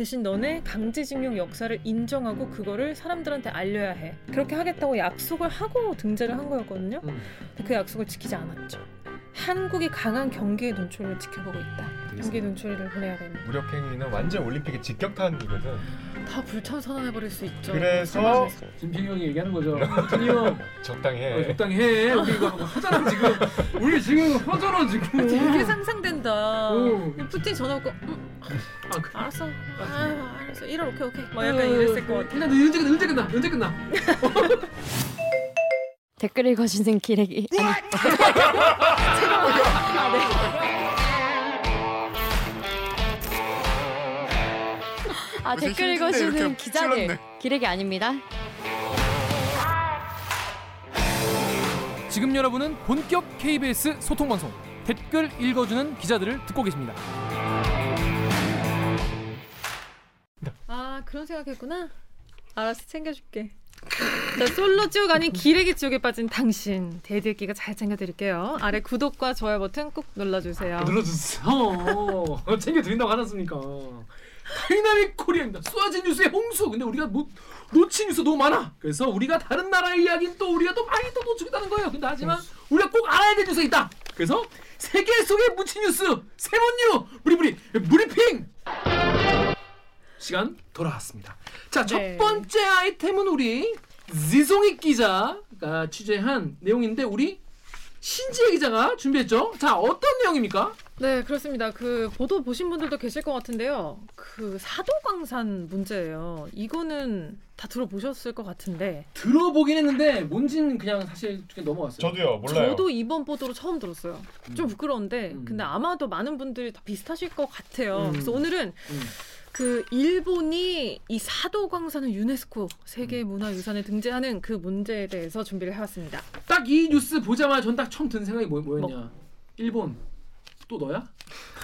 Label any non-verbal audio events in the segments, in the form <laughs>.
대신 너네 강제징용 역사를 인정하고 그거를 사람들한테 알려야 해. 그렇게 하겠다고 약속을 하고 등재를 한 거였거든요. 음. 근데 그 약속을 지키지 않았죠. 한국이 강한 경기의 눈초리를 지켜보고 있다. 경기 눈초리를 보내야 됩니다. 무력행위는 완전 올림픽의 직격탄이거든. 다 불참선언해버릴 수 있죠. 그래서 사막에서. 김필이 형이 얘기하는 거죠. 김필이 형 <laughs> 적당히 어, 해. 적당히 해. 우리 이거 하잖아 지금. 우리 지금 하잖아 지금. 되게 상상된다. 오. 푸틴 전화 오고 음, 아, 그, 알았어. 아유, 알았어. 1월 오케이 오케이. 막 약간 이랬을 것 같아. 일단 언제 끝나? 언제 끝나? 언제 <laughs> 끝나? 댓글 읽어주는 기레기 <laughs> 아니 아 무슨 댓글 힘든데 읽어주는 이렇게 기자들 찔렀네. 기레기 아닙니다 지금 여러분은 본격 KBS 소통 방송 댓글 읽어주는 기자들을 듣고 계십니다. 아 그런 생각했구나. 알았어 챙겨줄게. 자 솔로 지옥 아닌 기레기 지옥에 빠진 당신 댓읽기가 잘 챙겨드릴게요. 아래 구독과 좋아요 버튼 꼭 눌러주세요. 눌러주세요. 챙겨 드린다고 하지 않습니까? dynamic Korea입니다. 쏟아진 뉴스의 홍수. 근데 우리가 못 놓친 뉴스 너무 많아. 그래서 우리가 다른 나라의 이야기는 또 우리가 또 많이 또 놓치겠다는 거예요. 근데 하지만 우리가 꼭 알아야 될 뉴스가 있다. 그래서 세계 속의 묻힌 뉴스 세모뉴 브리브리 브리핑 시간 돌아왔습니다. 자, 첫 네. 번째 아이템은 우리 지종익 기자가 취재한 내용인데 우리 신지혜 기자가 준비했죠. 자, 어떤 내용입니까? 네 그렇습니다. 그 보도 보신 분들도 계실 것 같은데요. 그 사도광산 문제예요. 이거는 다 들어보셨을 것 같은데 들어보긴 했는데 뭔진 그냥 사실 그냥 넘어갔어요. 저도요 몰라요. 저도 이번 보도로 처음 들었어요. 좀 부끄러운데 음. 근데 아마도 많은 분들이 다 비슷하실 것 같아요. 음. 그래서 오늘은 음. 그 일본이 이 사도광산을 유네스코 세계 문화유산에 등재하는 그 문제에 대해서 준비를 해왔습니다. 딱 이 뉴스 보자마자 전 딱 처음 든 생각이 뭐, 뭐였냐? 일본 또 너야?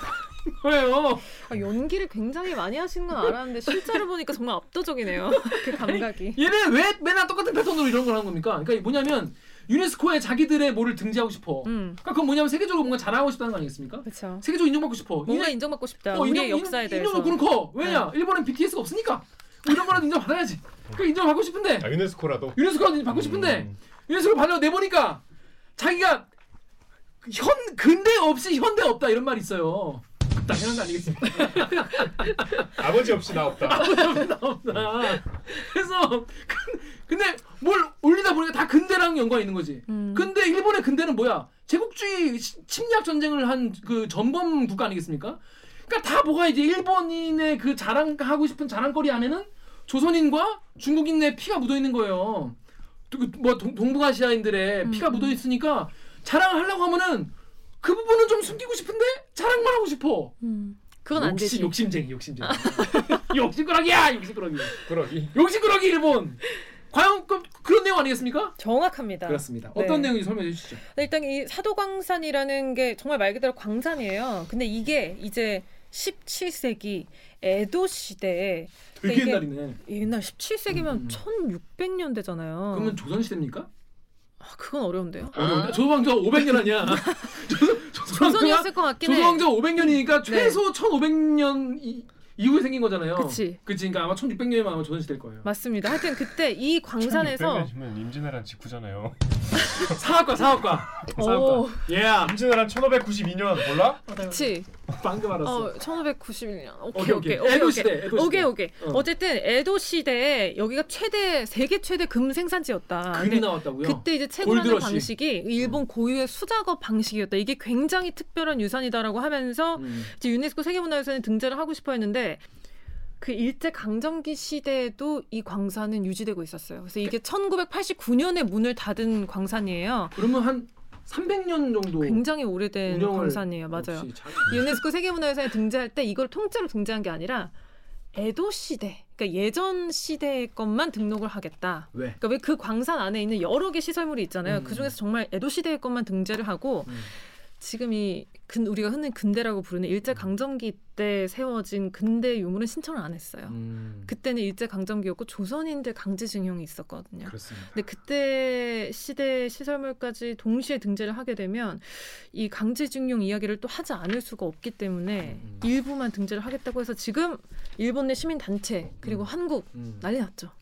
<laughs> 왜요? 아, 연기를 굉장히 많이 하시는 건 알았는데 실제로 보니까 정말 압도적이네요. <laughs> 그 감각이. 얘는 왜 맨날 똑같은 패턴으로 이런 걸 하는 겁니까? 그러니까 뭐냐면 유네스코에 자기들의 뭐를 등재하고 싶어. 음, 그러니까 그건 뭐냐면 세계적으로 뭔가 자랑하고 싶다는 거 아니겠습니까? 그렇죠. 세계적으로 인정받고 싶어. 뭔가 이네- 인정 받고 싶다. 어, 우리의 인정- 역사에 인- 대해서. 인정도 그렇고 왜냐? 일본은 BTS가 없으니까 뭐 이런 거라도 인정받아야지. 그 인정받고 싶은데 아, 유네스코라도. 유네스코가 받고 싶은데 음. 유네스코 받려 내보니까 자기가 현 근대 없이 현대 없다 이런 말이 있어요. 당연한 거 아니겠습니까? <laughs> 아버지 없이 나 없다. 없다. 그래서 근- 근데 뭘 올리다 보니까 다 근대랑 연관이 있는 거지. 음. 근데 일본의 근대는 뭐야? 제국주의 시- 침략 전쟁을 한 그 전범 국가 아니겠습니까? 그러니까 다 뭐가 이제 일본인의 그 자랑하고 싶은 자랑거리 안에는 조선인과 중국인의 피가 묻어 있는 거예요. 또 그뭐 동, 동북아시아인들의 음, 피가 음. 묻어 있으니까 자랑을 하려고 하면은 그 부분은 좀 숨기고 싶은데 자랑만 하고 싶어. 음, 그건 안 욕심, 되지. 욕심쟁이, 욕심쟁이. <laughs> 욕심꾸러기야, 욕심꾸러기. <laughs> 그러기. 욕심꾸러기 일본. 과연 그, 그런 내용 아니겠습니까? 정확합니다. 그렇습니다. 네. 어떤 내용인지 설명해 주시죠. 네, 일단 이 사도광산이라는 게 정말 말 그대로 광산이에요. 근데 이게 이제 17세기 에도 시대에 되게 이게- 옛날이네. 옛날 17세기면 음, 음. 1600년대잖아요. 그러면 조선 시대입니까? 아, 그건 어려운데요. 어려운데? 조선왕조 500년 아니야. 조선, 조선이었을 것 같긴 해. 조선왕조 500년이니까 최소 1500년 이, 이후에 생긴 거잖아요. 그치. 그치. 그러니까 아마 1600년이면 아마 조선 시대일 거예요. 맞습니다. 하여튼 그때 이 광산에서 1600년이면 임진왜란 직후잖아요. 사학과, 사학과. 오. 예. 임진왜란 1592년 몰라? 그치. 방금 알았어. 어, 1591년. 오케이, 오케이, 오케이. 오케이. 에도 시대, 에도 시대. 오케이, 오케이. 어. 어. 쨌든 에도 시대에 여기가 최대 세계 최대 금 생산지였다. 금이 나왔다고요? 그때 이제 채굴하는 골드러시. 방식이 일본 고유의 수작업 방식이었다. 이게 굉장히 특별한 유산이다라고 하면서 음. 이제 유네스코 세계문화유산에 등재를 하고 싶어 했는데 그 일제 강점기 시대에도 이 광산은 유지되고 있었어요. 그래서 이게 1989년에 문을 닫은 광산이에요. 그러면 한 300년 정도 굉장히 오래된 광산이에요. 맞아요. 유네스코 세계문화유산에 등재할 때 이걸 통째로 등재한 게 아니라 에도 시대, 그러니까 예전 시대의 것만 등록을 하겠다. 왜? 그러니까 왜 그 광산 안에 있는 여러 개 시설물이 있잖아요. 음. 그 중에서 정말 에도 시대의 것만 등재를 하고 음. 지금 이 근, 우리가 흔히 근대라고 부르는 일제 강점기 때 세워진 근대 유물은 신청을 안 했어요. 음, 그때는 일제 강점기였고 조선인들 강제징용이 있었거든요. 그렇습니다. 근데 그때 시대 시설물까지 동시에 등재를 하게 되면 이 강제징용 이야기를 또 하지 않을 수가 없기 때문에 음. 일부만 등재를 하겠다고 해서 지금 일본 내 시민 단체 그리고 음. 한국 음. 난리 났죠.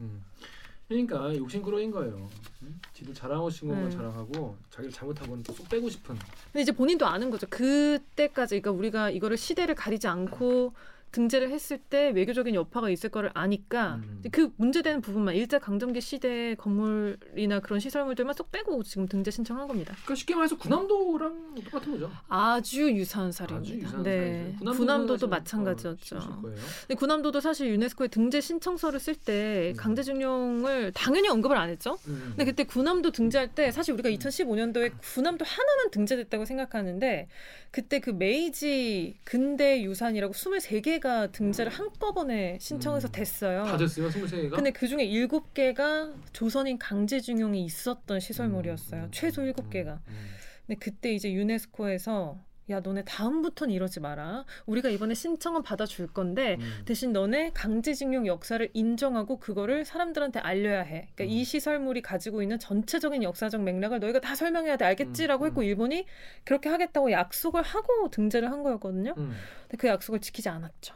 음. 그러니까 욕심꾸러기인 거예요. 음? 지들 자랑하고 싶은 것만 음. 자랑하고 자기를 잘못하고는 또쏙 빼고 싶은. 근데 이제 본인도 아는 거죠. 그때까지 그러니까 우리가 이거를 시대를 가리지 않고 등재를 했을 때 외교적인 여파가 있을 거를 아니까 음. 그 문제되는 부분만 일제 강점기 시대 건물이나 그런 시설물들만 쏙 빼고 지금 등재 신청한 겁니다. 그러니까 쉽게 말해서 군함도랑 똑같은 거죠. 아주 유사한 아주 사례입니다. 유사한 네. 군함도도 사실, 마찬가지였죠. 어. 근데 군함도도 사실 유네스코에 등재 신청서를 쓸때 음. 강제징용을 당연히 언급을 안 했죠. 음. 근데 그때 군함도 등재할 때 사실 우리가 2015년도에 군함도 하나만 등재됐다고 생각하는데 그때 그 메이지 근대 유산이라고 23개 가 등재를 한꺼번에 신청해서 음. 됐어요. 다 됐어요, 23개가. 근데 그 중에 7개가 조선인 강제징용이 있었던 시설물이었어요. 최소 7개가. 근데 그때 이제 유네스코에서 야 너네 다음부터는 이러지 마라. 우리가 이번에 신청은 받아줄 건데 음. 대신 너네 강제징용 역사를 인정하고 그거를 사람들한테 알려야 해. 그러니까 음. 이 시설물이 가지고 있는 전체적인 역사적 맥락을 너희가 다 설명해야 돼. 알겠지라고 음, 했고 음. 일본이 그렇게 하겠다고 약속을 하고 등재를 한 거였거든요. 음. 근데 그 약속을 지키지 않았죠.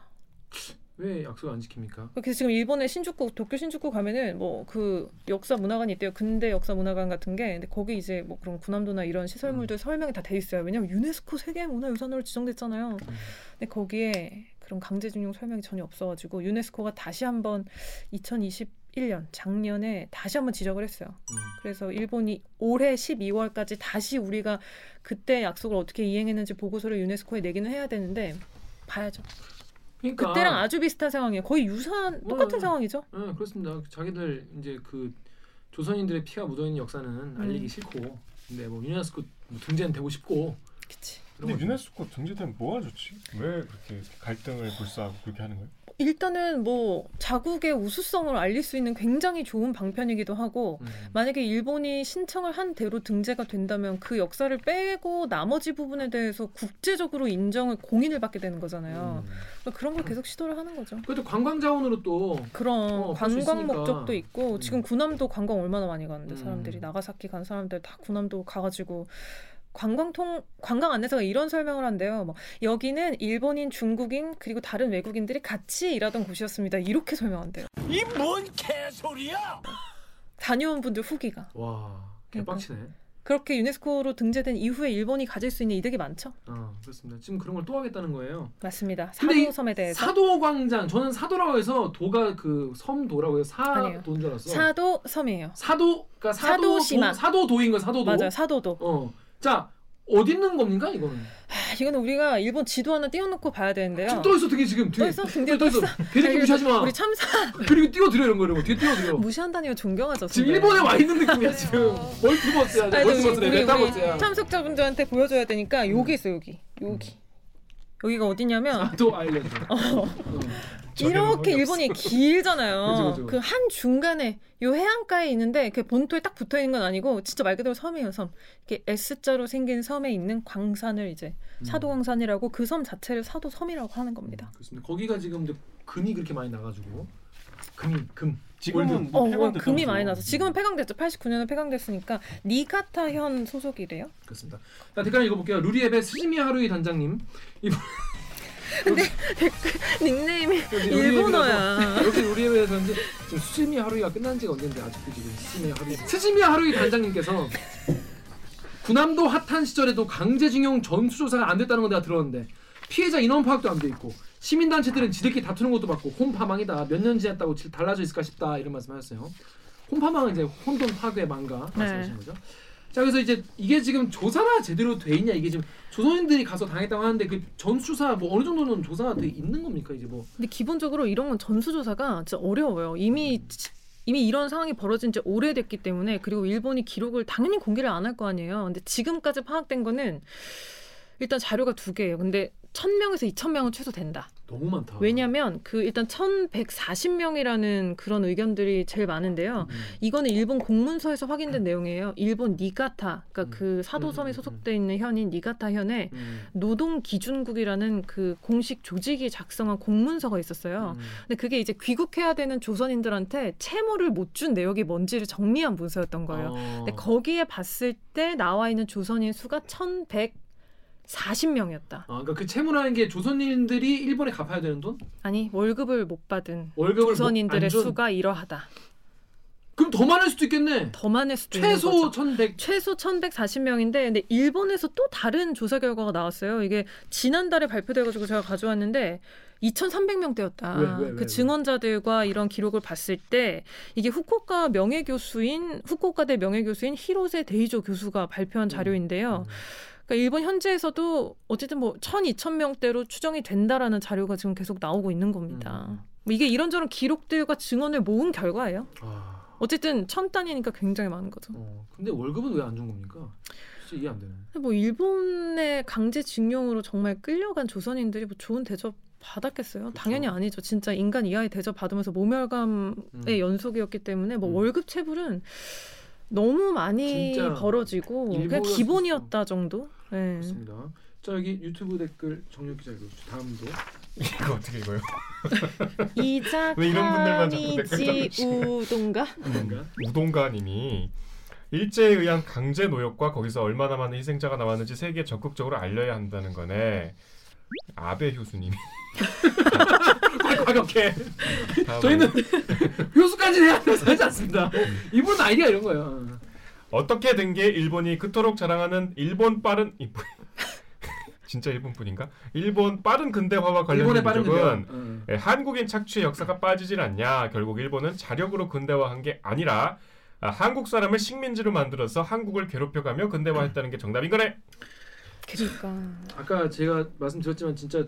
왜 약속 안 지킵니까? 그래서 지금 일본의 신주쿠 도쿄 신주쿠 가면은 뭐 그 역사 문화관이 있대요. 근대 역사 문화관 같은 게. 근데 거기 이제 뭐 그런 군함도나 이런 시설물들 음. 설명이 다 돼 있어요. 왜냐면 유네스코 세계 문화유산으로 지정됐잖아요. 음. 근데 거기에 그런 강제징용 설명이 전혀 없어가지고 유네스코가 다시 한번 2021년 작년에 다시 한번 지적을 했어요. 음. 그래서 일본이 올해 12월까지 다시 우리가 그때 약속을 어떻게 이행했는지 보고서를 유네스코에 내기는 해야 되는데 봐야죠. 그러니까 그때랑 아주 비슷한 상황이에요. 거의 유사한 똑같은 어, 상황이죠. 네, 그렇습니다. 자기들 이제 그 조선인들의 피가 묻어있는 역사는 음. 알리기 싫고, 근데 뭐 유네스코 뭐 등재는 되고 싶고. 그치. 근데. 유네스코 등재되면 뭐가 좋지? 왜 그렇게 갈등을 불사하고 그렇게 하는 거예요? 일단은 뭐 자국의 우수성을 알릴 수 있는 굉장히 좋은 방편이기도 하고 음. 만약에 일본이 신청을 한 대로 등재가 된다면 그 역사를 빼고 나머지 부분에 대해서 국제적으로 인정을 공인을 받게 되는 거잖아요. 음. 그러니까 그런 걸 계속 시도를 하는 거죠. 그것도 관광 자원으로 또 그런 어, 관광. 목적도 있고 음. 지금 군함도 관광 얼마나 많이 가는데 음. 사람들이 나가사키 간 사람들 다 군함도 가가지고 관광통 관광 안내사가 이런 설명을 한대요. 뭐 여기는 일본인, 중국인 그리고 다른 외국인들이 같이 일하던 곳이었습니다. 이렇게 설명한대요. 이 뭔 개소리야! 다녀온 분들 후기가 와 그러니까. 개빡치네. 그렇게 유네스코로 등재된 이후에 일본이 가질 수 있는 이득이 많죠. 어 그렇습니다. 지금 그런 걸 또 하겠다는 거예요. 맞습니다. 근데 이 사도 섬에 대해서 사도 광장 저는 사도라고 해서 도가 그 섬도라고 해서. 사도인 줄 알았어. 사도 섬이에요. 사도 그러니까 사도 사도시마. 사도도인 거 사도도. 맞아요. 사도도. 어. 자 어디 있는 겁니까 이거는? 하, 이거는 우리가 일본 지도 하나 띄워놓고 봐야 되는데요. 지금 떠 있어 등에 지금 떠 뒤에 있어? 등뒤에 떠 있어. 대리기 무시하지 마. 우리 참사 그리고 띄워드려 이런 거 이런 거 뒤에 띄워드려. 무시한다니요. 존경하죠. 지금. 일본에 와 있는 느낌이야 지금. 멀티버스야. 멀티버스래. 우리, 우리, 메타버스야. 참석자분들한테 보여줘야 되니까 여기 있어 여기 여기 여기가 어디냐면 사도 아일랜드. 어. 이렇게 일본이 길잖아요. <laughs> 그죠. 그한 중간에 요 해안가에 있는데 그 본토에 딱 붙어 있는 건 아니고 진짜 말 그대로 섬이에요 섬. 이렇게 S자로 생긴 섬에 있는 광산을 이제 음. 사도광산이라고 그 섬 자체를 사도섬이라고 하는 겁니다. 그렇습니다. 거기가 지금 근데 금이 그렇게 많이 나가지고 금이 금. 지금은. 뭐 어, 어. 금이 많이 나서 지금은 폐광됐죠. 89년에 폐광됐으니까 니가타현 소속이래요. 그렇습니다. 자 댓글 읽어볼게요. 루리웹의 스즈미 하루이 단장님. <laughs> 닉네임이 여기 일본어야. 여기 루리웹에서 이제 지금 스즈미 하루이가 끝난 지가 언젠데 아직도 지금 스즈미 하루이. 스즈미 하루이 단장님께서 군함도 핫한 시절에도 강제징용 전수조사가 안 됐다는 건 내가 들었는데 피해자 인원 파악도 안 돼 있고 시민단체들은 지들끼리 다투는 것도 봤고 홈파망이다 몇 년 지났다고 질 달라져 있을까 싶다 이런 말씀하셨어요. 홈파망은 이제 혼돈 파괴 망가 말씀하신 거죠. 자 그래서 이제 이게 지금 조사가 제대로 돼 있냐 이게 지금 조선인들이 가서 당했다고 하는데 그 전수사 뭐 어느 정도는 조사가 돼 있는 겁니까 이제 뭐 근데 기본적으로 이런 건 전수조사가 진짜 어려워요. 이미 이미 이런 상황이 벌어진 지 오래됐기 때문에 그리고 일본이 기록을 당연히 공개를 안 할 거 아니에요. 근데 지금까지 파악된 거는 일단 자료가 두 개예요. 근데 천 명에서 이천 명은 최소 된다. 너무 많다. 왜냐면 그 일단 1140명이라는 그런 의견들이 제일 많은데요. 음. 이거는 일본 공문서에서 확인된 내용이에요. 일본 니가타, 그러니까 음. 그 사도섬에 음, 음, 소속돼 있는 현인 니가타 현에 음. 노동 기준국이라는 그 공식 조직이 작성한 공문서가 있었어요. 음. 근데 그게 이제 귀국해야 되는 조선인들한테 채무를 못 준 내역이 뭔지를 정리한 문서였던 거예요. 어. 근데 거기에 봤을 때 나와 있는 조선인 수가 1140명이었다. 아, 그러니까 그 채무라는 게 조선인들이 일본에 갚아야 되는 돈? 아니 월급을 못 받은 월급을 조선인들의 못- 안 준- 수가 이러하다. 그럼 더 많을 수도 있겠네. 더 많을 수도 있는 최소 거죠. 1100. 최소 1140명인데 근데 일본에서 또 다른 조사 결과가 나왔어요. 이게 지난달에 발표돼 가지고 제가 가져왔는데 2,300명대였다. 왜, 왜, 왜, 그 왜? 증언자들과 이런 기록을 봤을 때 이게 후쿠오카 명예 교수인 후쿠오카대 명예 교수인 히로세 데이조 교수가 발표한 자료인데요. 그러니까 일본 현지에서도 어쨌든 뭐 1,200명대로 추정이 된다라는 자료가 지금 계속 나오고 있는 겁니다. 음. 뭐 이게 이런저런 기록들과 증언을 모은 결과예요. 아, 어쨌든 천 단위니까 굉장히 많은 거죠. 어. 근데 월급은 왜 안 준 겁니까? 진짜 이해 안 되네. 뭐 일본의 강제징용으로 정말 끌려간 조선인들이 뭐 좋은 대접 받았겠어요? 그쵸. 당연히 아니죠. 진짜 인간 이하의 대접 받으면서 모멸감의 음. 연속이었기 때문에 뭐 음. 월급 체불은 너무 많이 벌어지고 그냥. 기본이었다 정도. 네. 맞습니다. 자 여기 유튜브 댓글 정력 기자 읽어주죠. 다음도. <laughs> 이거 어떻게 읽어요? <laughs> 이자 왜 이런 분들만 자꾸 댓글 카미지 <laughs> 우동가? 우동가님이 일제에 의한 강제 노역과 거기서 얼마나 많은 희생자가 나왔는지 세계에 적극적으로 알려야 한다는 거네. 아베 효수님이 과격해. 다음에 저희는 효수까지 해야 하지 않습니다. 이분 아이디어 이런 거예요. 어떻게 된 게 일본이 그토록 자랑하는 일본 빠른 이 뭐- <laughs> 진짜 일본뿐인가? 일본 빠른 근대화와 일본의 관련된 빠른 미적은 근데요. 예, 한국인 착취의 역사가 빠지질 않냐. 결국 일본은 자력으로 근대화한 게 아니라 아, 한국 사람을 식민지로 만들어서 한국을 괴롭혀가며 근대화했다는 게 정답인 거네. 그러니까 아까 제가 말씀드렸지만 진짜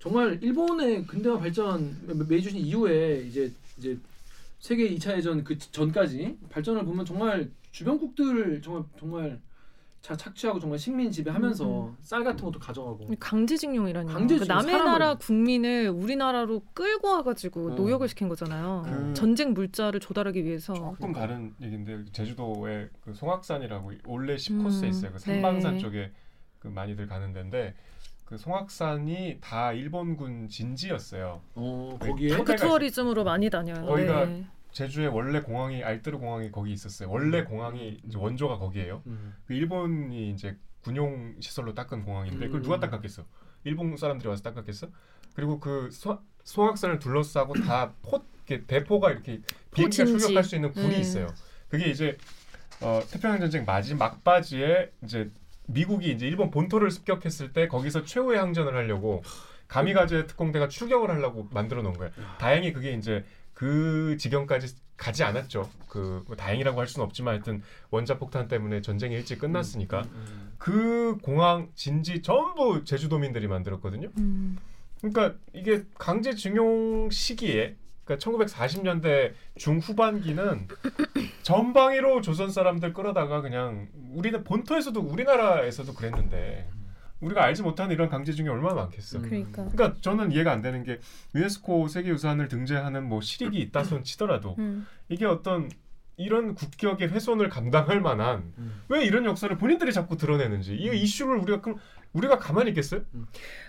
정말 일본의 근대화 발전 메이주신 이후에 이제 이제 세계 2차 대전 그 전까지 발전을 보면 정말 주변국들 정말 정말 자 착취하고 정말 식민 지배하면서 음, 쌀 같은 것도 가져가고 강제징용이라니. 강제징용, 그 남의 사람을- 나라 국민을 우리나라로 끌고 와가지고 어. 노역을 시킨 거잖아요. 그- 전쟁 물자를 조달하기 위해서. 조금 다른 얘기인데 제주도에 그 송악산이라고 올레 10코스에 음, 있어요. 그 산방산 네. 쪽에 그 많이들 가는 데인데 그 송악산이 다 일본군 진지였어요. 어 네, 거기에 한- 그 tourism으로 많이 다녀요. 거기가 네. 제주에 원래 공항이 알뜨르 공항이 거기 있었어요. 원래 공항이 이제 원조가 거기예요. 음. 그 일본이 이제 군용 시설로 닦은 공항인데 그걸 음. 누가 닦았겠어? 일본 사람들이 와서 닦았겠어? 그리고 그 소, 송악산을 둘러싸고 다 포, 대포가 이렇게 비행기가. 출격할 수 있는 굴이 네. 있어요. 그게 이제 어, 태평양 전쟁 마지 막바지에 이제 미국이 이제 일본 본토를 습격했을 때 거기서 최후의 항전을 하려고 가미가제 특공대가 출격을 하려고 만들어 놓은 거예요. 다행히 그게 이제 그 지경까지 가지 않았죠. 그 뭐 다행이라고 할 수는 없지만 하여튼 원자 폭탄 때문에 전쟁이 일찍 끝났으니까 음. 그 공항 진지 전부 제주도민들이 만들었거든요. 음. 그러니까 이게 강제징용 시기에 그러니까 1940년대 중후반기는 전방위로 조선 사람들 끌어다가 그냥 우리는 본토에서도 우리나라에서도 그랬는데 우리가 알지 못하는 이런 강제징용이 얼마나 많겠어. 음. 그러니까. 그러니까 저는 이해가 안 되는 게 유네스코 세계유산을 등재하는 뭐 실익이 있다 손 치더라도 음. 이게 어떤 이런 국격의 훼손을 감당할 만한 음. 왜 이런 역사를 본인들이 자꾸 드러내는지 이 이슈를 우리가 그럼 우리가 가만히 있겠어요?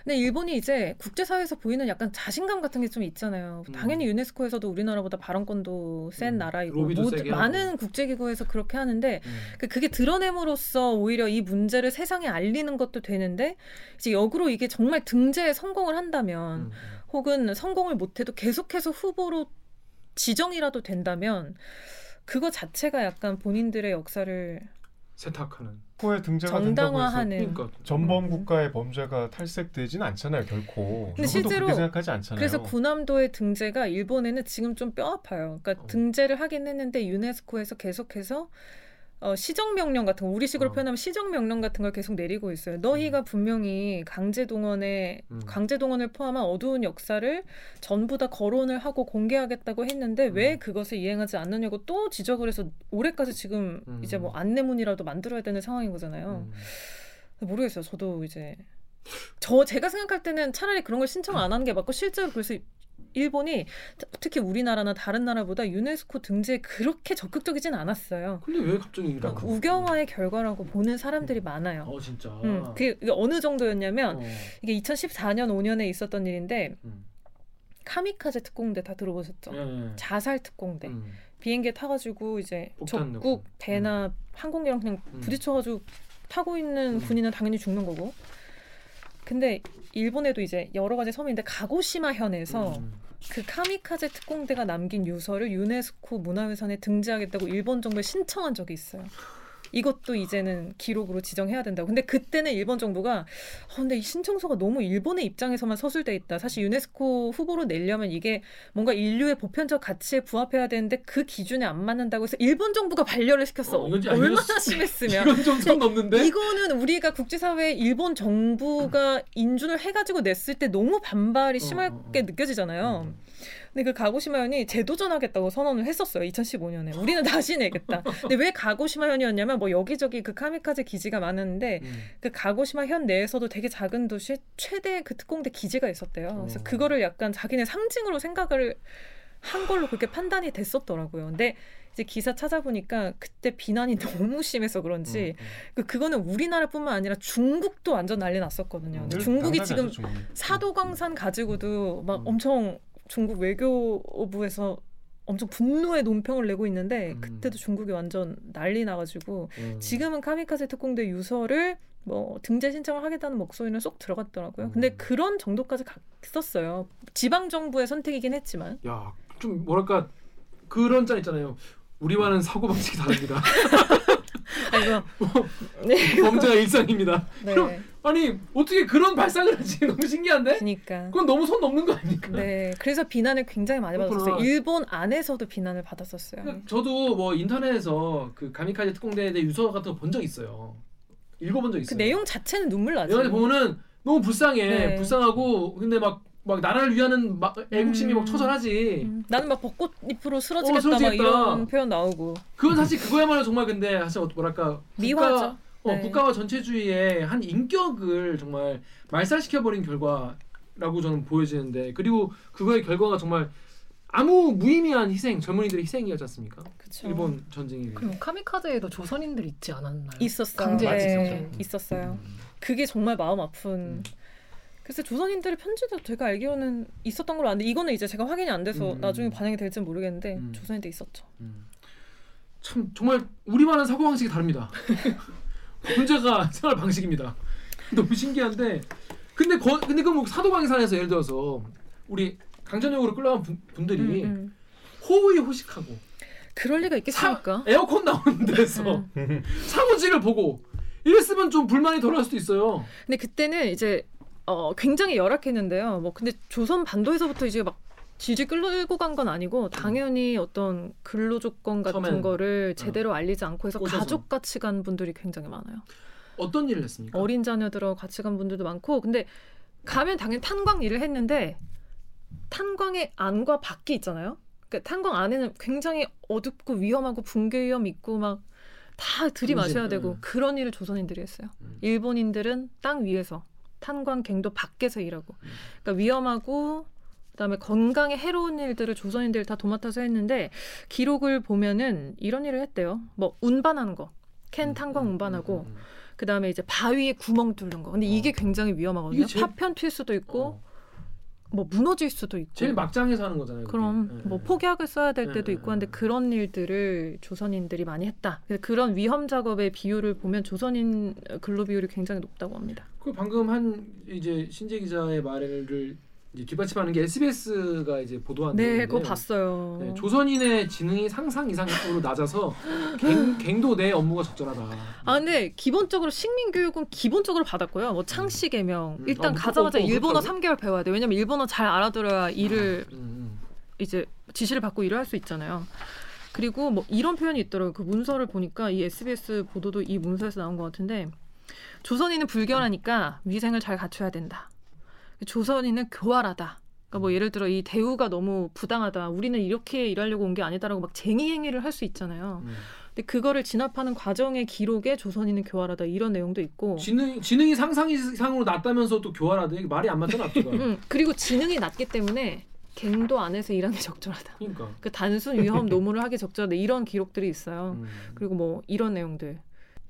근데 일본이 이제 국제사회에서 보이는 약간 자신감 같은 게 좀 있잖아요. 음. 당연히 유네스코에서도 우리나라보다 발언권도 센 음. 나라이고 모두- 많은. 국제기구에서 그렇게 하는데 음. 그- 그게 드러냄으로써 오히려 이 문제를 세상에 알리는 것도 되는데 이제 역으로 이게 정말 등재에 성공을 한다면 음. 혹은 성공을 못해도 계속해서 후보로 지정이라도 된다면 그거 자체가 약간 본인들의 역사를 세탁하는 된다고 해서 정당화하는 그러니까 전범 음. 국가의 범죄가 탈색되지는 않잖아요 결코. 근데 실제로 그렇게 생각하지 않잖아요. 그래서 군함도의 등재가 일본에는 지금 좀 뼈 아파요. 그러니까 어. 등재를 하긴 했는데 유네스코에서 계속해서 어, 시정 명령 같은 거 우리식으로 어. 표현하면 시정 명령 같은 걸 계속 내리고 있어요. 너희가 분명히 강제 동원에 음. 강제 동원을 포함한 어두운 역사를 전부 다 거론을 하고 공개하겠다고 했는데 왜 음. 그것을 이행하지 않느냐고 또 지적을 해서 올해까지 지금 음. 이제 뭐 안내문이라도 만들어야 되는 상황인 거잖아요. 음. 모르겠어요. 저도 이제 저 제가 생각할 때는 차라리 그런 걸 신청 안 하는 게 맞고 실제로 그래서 일본이 특히 우리나라나 다른 나라보다 유네스코 등재에 그렇게 적극적이진 않았어요. 근데 왜 갑자기 그러니까? 우경화의 결과라고 보는 사람들이 많아요. 어 진짜. 음, 그게 어느 정도였냐면 어. 이게 2014년 5년에 있었던 일인데 음. 카미카제 특공대 다 들어보셨죠? 예, 예. 자살 특공대 음. 비행기에 타가지고 이제 적국. 배나 항공기랑 그냥 음. 부딪혀가지고 타고 있는 음. 군인은 당연히 죽는 거고. 근데 일본에도 이제 여러 가지 섬인데 가고시마 현에서 음. 그 카미카제 특공대가 남긴 유서를 유네스코 문화유산에 등재하겠다고 일본 정부에 신청한 적이 있어요. 이것도 이제는 기록으로 지정해야 된다고. 근데 그때는 일본 정부가 어, 근데 이 신청서가 너무 일본의 입장에서만 서술돼 있다. 사실 유네스코 후보로 내려면 이게 뭔가 인류의 보편적 가치에 부합해야 되는데 그 기준에 안 맞는다고 해서 일본 정부가 반려를 시켰어. 어, 얼마나 심했으면. 이건 좀선 넘는데. <laughs> 이거는 우리가 국제사회에 일본 정부가 인준을 해가지고 냈을 때 너무 반발이 어, 심하게 어, 어. 느껴지잖아요. 음. 근데 그 가고시마현이 재도전하겠다고 선언을 했었어요. 2015년에. 우리는 다시 내겠다. <laughs> 근데 왜 가고시마현이었냐면 뭐 여기저기 그 카미카제 기지가 많았는데 음. 그 가고시마현 내에서도 되게 작은 도시에 최대 그 특공대 기지가 있었대요. 그래서 어. 그거를 약간 자기네 상징으로 생각을 한 걸로 그렇게 판단이 됐었더라고요. 근데 이제 기사 찾아보니까 그때 비난이 <laughs> 너무 심해서 그런지 음, 그 그거는 우리나라뿐만 아니라 중국도 완전 난리 났었거든요. 음. 중국이 지금 중국이. 사도광산 가지고도 막 음. 엄청 중국 외교부에서 엄청 분노의 논평을 내고 있는데 음. 그때도 중국이 완전 난리 나가지고 음. 지금은 카미카제 특공대 유서를 뭐 등재 신청을 하겠다는 목소리는 쏙 들어갔더라고요. 음. 근데 그런 정도까지 갔었어요. 지방 정부의 선택이긴 했지만 야, 좀 뭐랄까 그런 짤 있잖아요. 우리와는 사고 방식이 다릅니다. <laughs> 아이고 <laughs> 범죄가 일상입니다. 네, 아니 어떻게 그런 발상을 하지? <laughs> 너무 신기한데? 그러니까 그건 너무 선 넘는 거 아닙니까? 네, 그래서 비난을 굉장히 많이 받았어요. 그렇구나. 일본 안에서도 비난을 받았었어요. 그러니까 저도 뭐 인터넷에서 그 가미카제 특공대에 대해 유서 같은 거 본 적 있어요. 읽어본 적그 있어요. 내용 자체는 눈물 나죠. 영화에 보면은 너무 불쌍해. 네. 불쌍하고 근데 막막 나라를 위하는 막 애국심이 음. 막 처절하지. 음, 나는 막 벚꽃잎으로 쓰러지겠다, 어, 쓰러지겠다. 막 이런 표현 나오고 그건 사실 그거야말로 정말 근데 사실 뭐랄까 미화죠. 국가, 어, 네. 국가와 전체주의의 한 인격을 정말 말살시켜 버린 결과라고 저는 보여지는데 그리고 그거의 결과가 정말 아무 무의미한 희생 젊은이들의 희생이었지 않습니까? 그쵸. 일본 전쟁이 그럼 카미카제에도 조선인들 있지 않았나요? 있었어요. 강제 네, 집행. 있었어요. 음. 그게 정말 마음 아픈. 음. 그래서 조선인들의 편지도 제가 알기로는 있었던 걸로 아는데 이거는 이제 제가 확인이 안 돼서 음, 나중에 음. 반영이 될지는 모르겠는데 음. 조선인들 있었죠. 음. 참 정말 우리만은 사고 방식이 다릅니다. <laughs> 문제가 생활 방식입니다. 너무 신기한데 근데 거, 근데 그뭐 사도광산에서 예를 들어서 우리 강전역으로 끌려간 분, 분들이 음, 음. 호의 호식하고 그럴 리가 있겠습니까? 에어컨 나오는 데서 음. 사무실을 보고 이랬으면 좀 불만이 덜할 수도 있어요. 근데 그때는 이제 어, 굉장히 열악했는데요. 뭐 근데 조선 반도에서부터 이제 막 질질 끌고 간 건 아니고 당연히 어떤 근로 조건 같은 처음엔. 거를 제대로 알리지 않고 해서 꼬셔서. 가족 같이 간 분들이 굉장히 많아요. 어떤 일을 했습니까? 어린 자녀들하고 같이 간 분들도 많고 근데 가면 당연히 탄광 일을 했는데 탄광의 안과 밖이 있잖아요. 그러니까 탄광 안에는 굉장히 어둡고 위험하고 붕괴 위험 있고 막 다 들이마셔야 되고 음. 그런 일을 조선인들이 했어요. 음. 일본인들은 땅 위에서 탄광 갱도 밖에서 일하고 음. 그러니까 위험하고 그다음에 건강에 해로운 일들을 조선인들이 다 도맡아서 했는데 기록을 보면은 이런 일을 했대요. 뭐 운반하는 거, 캔 탄광 운반하고 음, 음, 그 다음에 이제 바위에 구멍 뚫는 거. 근데 이게 어. 굉장히 위험하거든요. 제일- 파편 튈 수도 음. 있고, 어. 뭐 무너질 수도 있고. 제일 막장에서 하는 거잖아요. 그게. 그럼 예, 뭐 예. 폭약을 써야 될 때도 예, 있고 예, 한데 예. 그런 일들을 조선인들이 많이 했다. 그런 위험 작업의 비율을 보면 조선인 근로 비율이 굉장히 높다고 합니다. 그 방금 한 이제 신재 기자의 말을 이제 뒷받침하는 게 SBS가 이제 보도한 네, 내용인데 그거 봤어요. 네, 조선인의 지능이 상상 이상으로 낮아서 갱, <gasps> 갱도 내 업무가 적절하다. 아 근데 기본적으로 식민 교육은 기본적으로 받았고요. 뭐 창씨 개명 음. 일단 아, 가자마자 무조건 일본어 그렇다고? 3개월 배워야 돼. 왜냐면 일본어 잘 알아들어야 일을 음, 음. 이제 지시를 받고 일을 할 수 있잖아요. 그리고 뭐 이런 표현이 있더라고요. 그 문서를 보니까 이 SBS 보도도 이 문서에서 나온 것 같은데 조선인은 불결하니까 위생을 잘 갖춰야 된다. 조선인은 교활하다. 그러니까 뭐 예를 들어 이 대우가 너무 부당하다. 우리는 이렇게 일하려고 온 게 아니다라고 막 쟁의 행위를 할 수 있잖아요. 음. 근데 그거를 진압하는 과정의 기록에 조선인은 교활하다 이런 내용도 있고. 지능 지능이 상상 이상으로 낮다면서 또 교활하대 이게 말이 안 맞잖아 앞뒤가. <laughs> 음, 그리고 지능이 낮기 때문에 갱도 안에서 일하는 게 적절하다. 그러니까. 그 단순 위험 <laughs> 노무를 하기 적절하다 이런 기록들이 있어요. 음. 그리고 뭐 이런 내용들.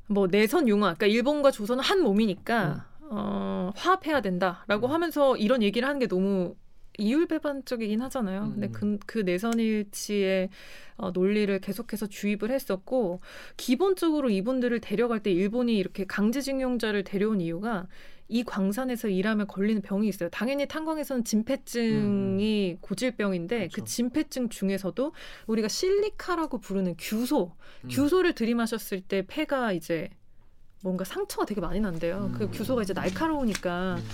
뭐 내선 융화, 그러니까 일본과 조선은 한 몸이니까 어, 화합해야 된다라고 음. 하면서 이런 얘기를 하는 게 너무 이율배반적이긴 하잖아요. 근데 음. 그, 그 내선일치의 어, 논리를 계속해서 주입을 했었고 기본적으로 이분들을 데려갈 때 일본이 이렇게 강제징용자를 데려온 이유가 이 광산에서 일하면 걸리는 병이 있어요. 당연히 탄광에서는 진폐증이 고질병인데 그 음. 그렇죠. 진폐증 중에서도 우리가 실리카라고 부르는 규소, 음. 규소를 들이마셨을 때 폐가 이제 뭔가 상처가 되게 많이 난대요. 그 음. 규소가 이제 날카로우니까 음.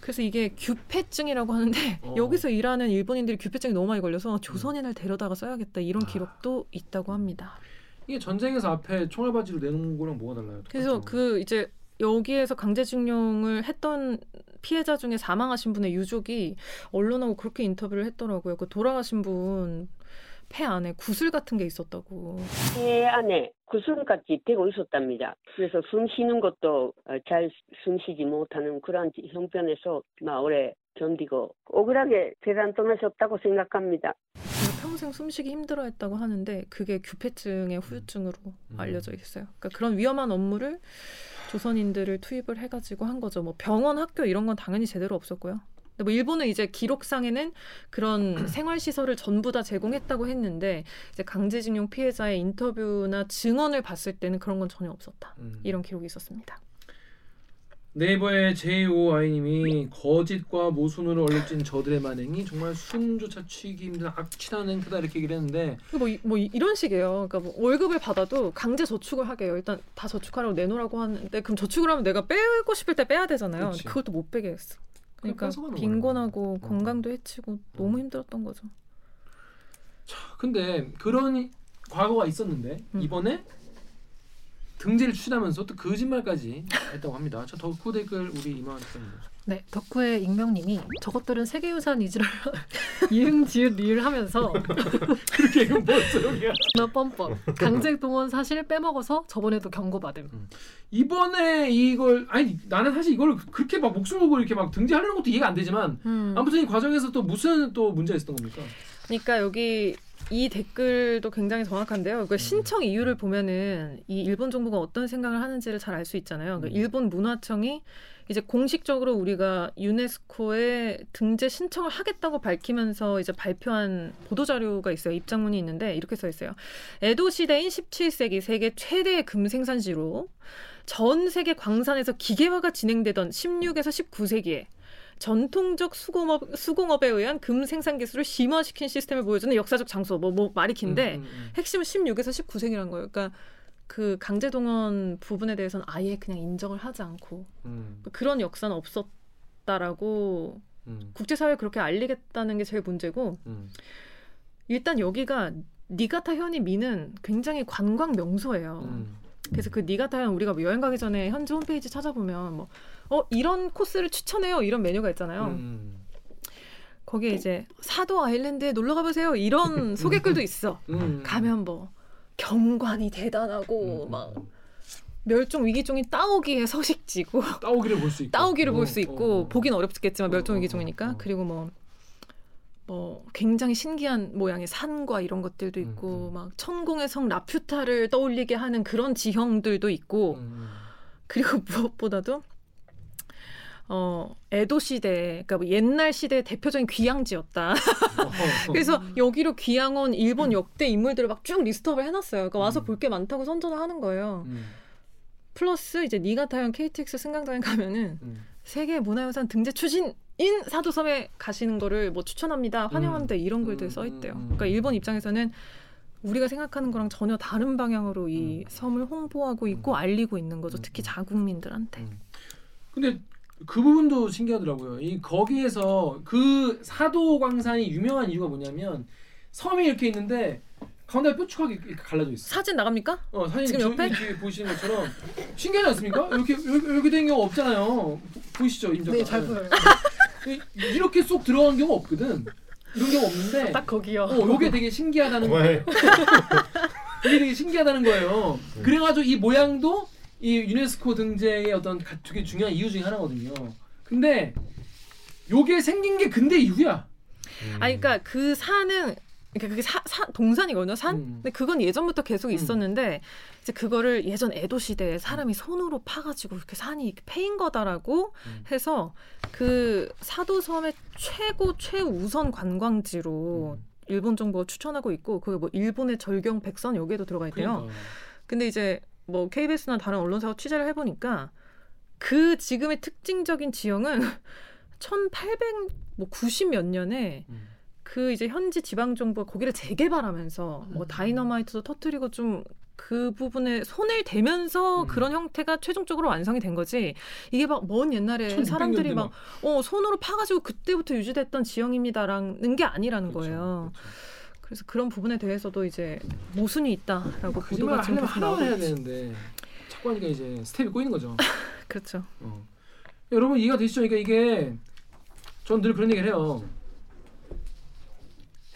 그래서 이게 규폐증이라고 하는데 어. 여기서 일하는 일본인들이 규폐증이 너무 많이 걸려서 조선인을 데려다가 써야겠다 이런 아. 기록도 있다고 합니다. 이게 전쟁에서 앞에 총알바지로 내놓은 거랑 뭐가 달라요? 그래서. 그 이제 여기에서 강제징용을 했던 피해자 중에 사망하신 분의 유족이 언론하고 그렇게 인터뷰를 했더라고요. 그 돌아가신 분 폐 안에 구슬 같은 게 있었다고. 폐 안에 구슬같이 되고 있었답니다. 그래서 숨 쉬는 것도 어, 잘숨 쉬지 못하는 그런 형편에서 막 오래 견디고 억울하게 재단 떠날 수 없다고 생각합니다. 평생 숨쉬기 힘들어했다고 하는데 그게 규폐증의 후유증으로 음. 알려져 있어요. 그러니까 그런 위험한 업무를 조선인들을 투입을 해가지고 한 거죠. 뭐 병원, 학교 이런 건 당연히 제대로 없었고요. 뭐 일본은 이제 기록상에는 그런 <clears throat> 생활 시설을 전부 다 제공했다고 했는데 이제 강제징용 피해자의 인터뷰나 증언을 봤을 때는 그런 건 전혀 없었다. 음. 이런 기록이 있었습니다. 네이버의 JOI님이 거짓과 모순으로 얼룩진 저들의 만행이 정말 숨조차 취기 힘든 악취나는 행태다 이렇게 얘기를 했는데 뭐, 이, 뭐 이- 이런 식이에요. 그러니까 뭐 월급을 받아도 강제 저축을 하게 해요. 일단 다 저축하라고 내놓으라고 하는데 그럼 저축을 하면 내가 빼고 싶을 때 빼야 되잖아요. 그것도 못 빼게 했어. 그러니까 빈곤하고 거야. 건강도 해치고 너무 힘들었던 거죠. 근데 그런 과거가 있었는데 음. 이번에 등재를 추진하면서 또 거짓말까지 했다고 합니다. 저 덕후 댓글 우리 이마한테 네, 덕후의 익명님이 저것들은 세계유산 이지를 <laughs> 이응 지읒 리을 하면서 그렇게 이건 뭐였어 여기가 너 뻔뻔 <laughs> 강제 동원 사실 빼먹어서 저번에도 경고받음. 이번에 이걸 아니 나는 사실 이걸 그렇게 막 목숨 걸고 이렇게 막 등재하려는 것도 이해가 안 되지만 음. 아무튼 이 과정에서 또 무슨 또 문제가 있었던 겁니까? 그러니까 여기 이 댓글도 굉장히 정확한데요. 그 신청 이유를 보면은 이 일본 정부가 어떤 생각을 하는지를 잘 알 수 있잖아요. 그 음. 일본 문화청이 이제 공식적으로 우리가 유네스코에 등재 신청을 하겠다고 밝히면서 이제 발표한 보도 자료가 있어요. 입장문이 있는데 이렇게 써 있어요. 에도 시대인 17세기 세계 최대의 금 생산지로 전 세계 광산에서 기계화가 진행되던 16에서 19세기에 전통적 수공업, 수공업에 의한 금 생산 기술을 심화시킨 시스템을 보여주는 역사적 장소. 뭐, 뭐 말이 긴데 음, 음, 음. 핵심은 16에서 19세기란 거예요. 그러니까 그 강제 동원 부분에 대해서는 아예 그냥 인정을 하지 않고 음, 그런 역사는 없었다라고 음, 국제사회에 그렇게 알리겠다는 게 제일 문제고 음. 일단 여기가 니가타 현이 미는 굉장히 관광 명소예요. 음. 그래서 그 니가타 현 우리가 뭐 여행 가기 전에 현지 홈페이지 찾아보면 뭐 어 이런 코스를 추천해요 이런 메뉴가 있잖아요. 음. 거기에 이제 사도 아일랜드에 놀러 가보세요 이런 소개글도 있어. 음. 가면 뭐 경관이 대단하고 음. 막 멸종 위기종인 따오기의 서식지고 <laughs> 따오기를 볼 수 있고 따오기를 볼 어, 수 어, 있고 어. 보긴 어렵겠지만 어, 멸종 어, 위기종이니까 어, 어. 그리고 뭐. 뭐 굉장히 신기한 모양의 산과 이런 것들도 음, 있고 음. 막 천공의 성 라퓨타를 떠올리게 하는 그런 지형들도 있고 음, 그리고 <laughs> 무엇보다도 어 에도 시대 그러니까 뭐 옛날 시대의 대표적인 귀향지였다. <laughs> 음. 그래서 여기로 귀향 온 일본 역대 인물들을 막 쭉 리스트업을 해놨어요. 그러니까 와서 음. 볼게 많다고 선전을 하는 거예요. 음, 플러스 이제 니가타현 KTX 승강장에 가면은 음. 세계 문화유산 등재 추진 인 사도섬에 가시는 거를 뭐 추천합니다, 환영합니다 이런 글들 음, 써 있대요. 음, 음. 그러니까 일본 입장에서는 우리가 생각하는 거랑 전혀 다른 방향으로 이 음. 섬을 홍보하고 있고 음. 알리고 있는 거죠. 음, 특히 음. 자국민들한테. 음. 근데 그 부분도 신기하더라고요. 이 거기에서 그 사도 광산이 유명한 이유가 뭐냐면 섬이 이렇게 있는데 가운데 뾰족하게 이렇게 갈라져 있어. 사진 나갑니까? 어, 사진 지금 저- 옆에? 이렇게 보시는 것처럼 신기하지 않습니까? 이렇게 이렇게, 이렇게 된 경우 없잖아요. 보- 보이시죠, 임 작가? 네, 잘 보여요. 이- 이렇게 쏙 들어간 경우 없거든. 이런 경우 없는데. 딱 거기요. 어, 요게 되게 신기하다는 그만해. 이게 <laughs> 되게 신기하다는 거예요. 그래가지고 이 모양도 이 유네스코 등재의 어떤 가- 되게 중요한 이유 중에 하나거든요. 근데 요게 생긴 게 근대 이후야. 음. 아 그러니까 그 산은 그러니까 그게 사, 사 동산이거든요 산. 음. 근데 그건 예전부터 계속 음. 있었는데 이제 그거를 예전 에도 시대에 사람이 손으로 파가지고 이렇게 산이 이렇게 패인 거다라고 음. 해서 그 사도섬의 최고 최우선 관광지로 음. 일본 정부가 추천하고 있고 그게 뭐 일본의 절경 백선 여기에도 들어가 있대요. 그러니까. 근데 이제 뭐 KBS나 다른 언론사가 취재를 해보니까 그 지금의 특징적인 지형은 <laughs> 1890몇 년에 음. 그 이제 현지 지방 정부가 거기를 재개발하면서 뭐 음. 다이너마이트도 터트리고 좀 그 부분에 손을 대면서 음. 그런 형태가 최종적으로 완성이 된 거지. 이게 막 먼 옛날에 1600 사람들이 년대 막 어, 손으로 파가지고 그때부터 유지됐던 지형입니다라는 게 아니라는 그렇죠, 거예요. 그렇죠. 그래서 그런 부분에 대해서도 이제 모순이 있다라고 거짓말 보도가 지금 계속 나오고 해야. 되는데 자꾸 하니까 이제 스텝이 꼬이는 거죠. <laughs> 그렇죠. 어. 여러분 이해가 되시죠? 그러니까 이게 전 늘 그런 얘기를 해요.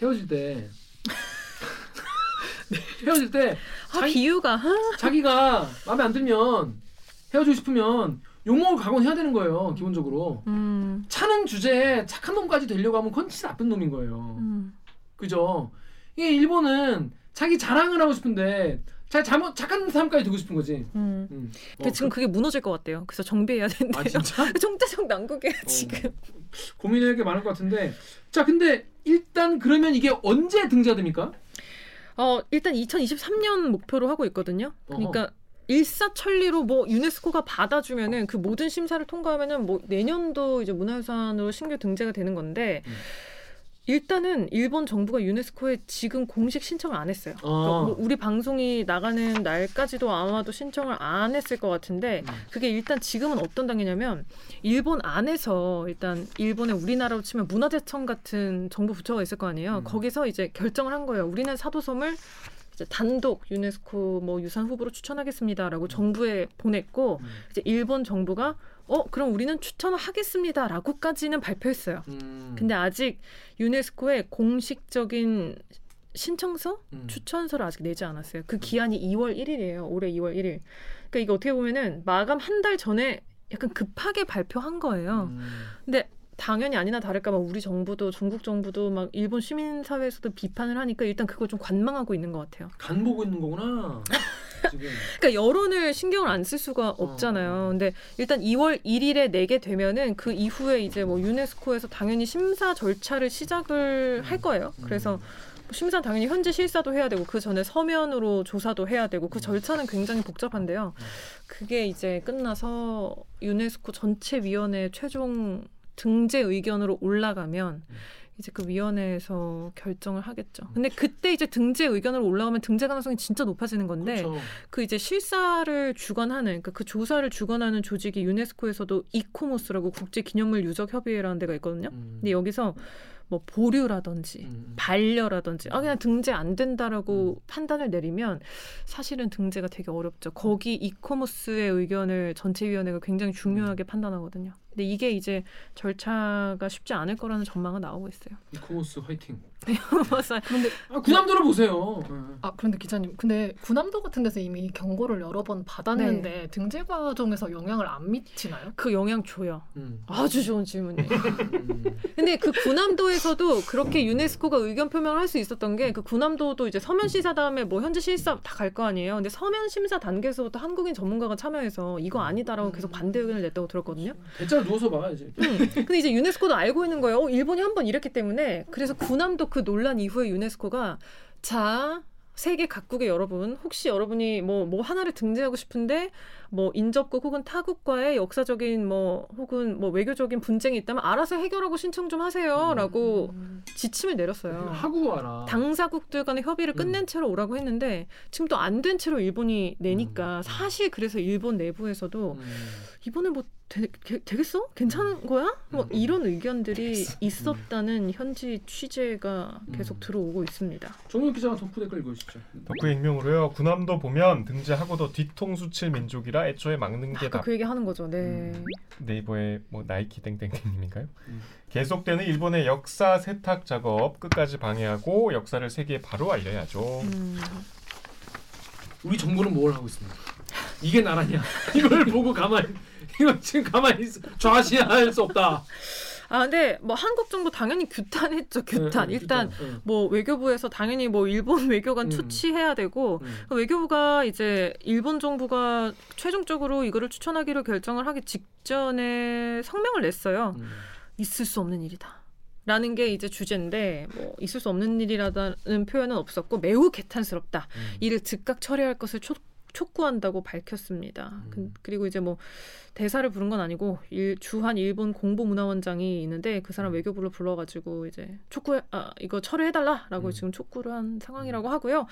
헤어질 때 <laughs> 헤어질 때 아, 자기- 비유가 아, <laughs> 자기가 마음에 안 들면 헤어지고 싶으면 욕먹을 각오는 해야 되는 거예요. 기본적으로 음, 차는 주제에 착한 놈까지 되려고 하면 진짜 나쁜 놈인 거예요. 음. 그죠? 이게 일본은 자기 자랑을 하고 싶은데 자 잘못 착한 사람까지 되고 싶은 거지. 음. 음. 근데 어, 지금 그 게 무너질 것 같대요. 그래서 정비해야 그- 된대요. 아 진짜? <laughs> 총대적 난국이에요 어. 지금. 고민할 게 많을 것 같은데 자 근데 일단 그러면 이게 언제 등재가 됩니까? 어 일단 2023년 목표로 하고 있거든요. 그러니까 일사천리로 뭐 유네스코가 받아주면은 그 모든 심사를 통과하면은 뭐 내년도 이제 문화유산으로 신규 등재가 되는 건데 음. 일단은 일본 정부가 유네스코에 지금 공식 신청을 안 했어요. 그러니까 아. 뭐 우리 방송이 나가는 날까지도 아마도 신청을 안 했을 것 같은데 음. 그게 일단 지금은 어떤 단계냐면 일본 안에서 일단 일본의 우리나라로 치면 문화재청 같은 정부 부처가 있을 거 아니에요. 음. 거기서 이제 결정을 한 거예요. 우리는 사도섬을 이제 단독 유네스코 뭐 유산 후보로 추천하겠습니다라고 정부에 보냈고 음. 이제 일본 정부가 어 그럼 우리는 추천을 하겠습니다라고까지는 발표했어요. 음. 근데 아직 유네스코의 공식적인 신청서 음. 추천서를 아직 내지 않았어요. 그 기한이 2월 1일이에요. 올해 2월 1일. 그러니까 이게 어떻게 보면은 마감 한 달 전에 약간 급하게 발표한 거예요. 음. 근데 당연히 아니나 다를까 막 우리 정부도 중국 정부도 막 일본 시민 사회에서도 비판을 하니까 일단 그걸 좀 관망하고 있는 것 같아요. 간 보고 있는 거구나. <laughs> 그러니까 여론을 신경을 안 쓸 수가 없잖아요. 어. 근데 일단 2월 1일에 내게 되면은 그 이후에 이제 뭐 유네스코에서 당연히 심사 절차를 시작을 할 거예요. 그래서 뭐 심사 당연히 현지 실사도 해야 되고 그 전에 서면으로 조사도 해야 되고 그 절차는 굉장히 복잡한데요. 그게 이제 끝나서 유네스코 전체 위원회 최종 등재 의견으로 올라가면 이제 그 위원회에서 결정을 하겠죠. 근데 그때 이제 등재 의견으로 올라가면 등재 가능성이 진짜 높아지는 건데 그렇죠. 그 이제 실사를 주관하는 그러니까 그 조사를 주관하는 조직이 유네스코에서도 이코모스라고 국제 기념물 유적 협의회라는 데가 있거든요. 음. 근데 여기서 뭐 보류라든지 음. 반려라든지 아 그냥 등재 안 된다라고 판단을 내리면 사실은 등재가 되게 어렵죠. 거기 이코모스의 의견을 전체 위원회가 굉장히 중요하게 판단하거든요. 근데 이게 이제 절차가 쉽지 않을 거라는 전망은 나오고 있어요. 이코모스 화이팅. <laughs> 맞아요. 그런데 아, 구남도를 보세요. 네. 아 그런데 기자님, 근데 군함도 같은 데서 이미 경고를 여러 번 받았는데 네. 등재 과정에서 영향을 안 미치나요? 그 영향 줘요. 음. 아주 좋은 질문이에요. 음. 근데 그 군함도에서도 그렇게 유네스코가 의견 표명을 할 수 있었던 게 그 군함도도 이제 서면 시사 다음에 뭐 현지 실사 다 갈 거 아니에요. 근데 서면 심사 단계에서부터 한국인 전문가가 참여해서 이거 아니다라고 계속 반대 의견을 냈다고 들었거든요. 대짜 누워서 봐 이제. 음. 근데 이제 유네스코도 알고 있는 거예요. 어, 일본이 한 번 이랬기 때문에 그래서 군함도 그 논란 이후에 유네스코가 자 세계 각국의 여러분 혹시 여러분이 뭐뭐 하나를 등재하고 싶은데 뭐 인접국 혹은 타국과의 역사적인 뭐 혹은 뭐 외교적인 분쟁이 있다면 알아서 해결하고 신청 좀 하세요라고 지침을 내렸어요. 하고 와라. 당사국들 간의 협의를 끝낸 채로 오라고 했는데 지금 또 안 된 채로 일본이 내니까 음. 사실 그래서 일본 내부에서도 음. 이번에 뭐 되, 겠어 괜찮은 거야? 뭐 음. 이런 의견들이 있었다는 현지 취재가 계속 음. 들어오고 있습니다. 정윤 기자가 덕후 댓글 읽어주시죠. 덕후 익명으로요. 군함도 보면 등재하고도 뒤통수 칠 민족이라 애초에 막는 게 아까 답. 그 얘기 하는 거죠. 네. 음. 네이버에 뭐 나이키 땡땡땡님인가요? 음. 계속되는 일본의 역사 세탁 작업 끝까지 방해하고 역사를 세계에 바로 알려야죠. 음. 우리 정부는 뭘 하고 있습니까? 이게 나라냐? <laughs> 이걸 보고 가만히 이거 지금 가만히 있어. 좌시할 수 없다. 아 근데 뭐 한국 정부 당연히 규탄했죠. 규탄. 네, 일단 규탄. 네. 뭐 외교부에서 당연히 뭐 일본 <laughs> 외교관 음. 투치해야 되고 음. 외교부가 이제 일본 정부가 최종적으로 이거를 추천하기로 결정을 하기 직전에 성명을 냈어요. 음. 있을 수 없는 일이다. 라는 게 이제 주제인데 뭐 있을 수 없는 일이라는 표현은 없었고 매우 개탄스럽다. 음. 이를 즉각 처리할 것을 촉, 촉구한다고 밝혔습니다. 그, 음. 그리고 이제 뭐 대사를 부른 건 아니고 일, 주한 일본 공보문화원장이 있는데 그 사람 음. 외교부를 불러가지고 이제 촉구 아 이거 처리해달라라고 음. 지금 촉구를 한 상황이라고 하고요.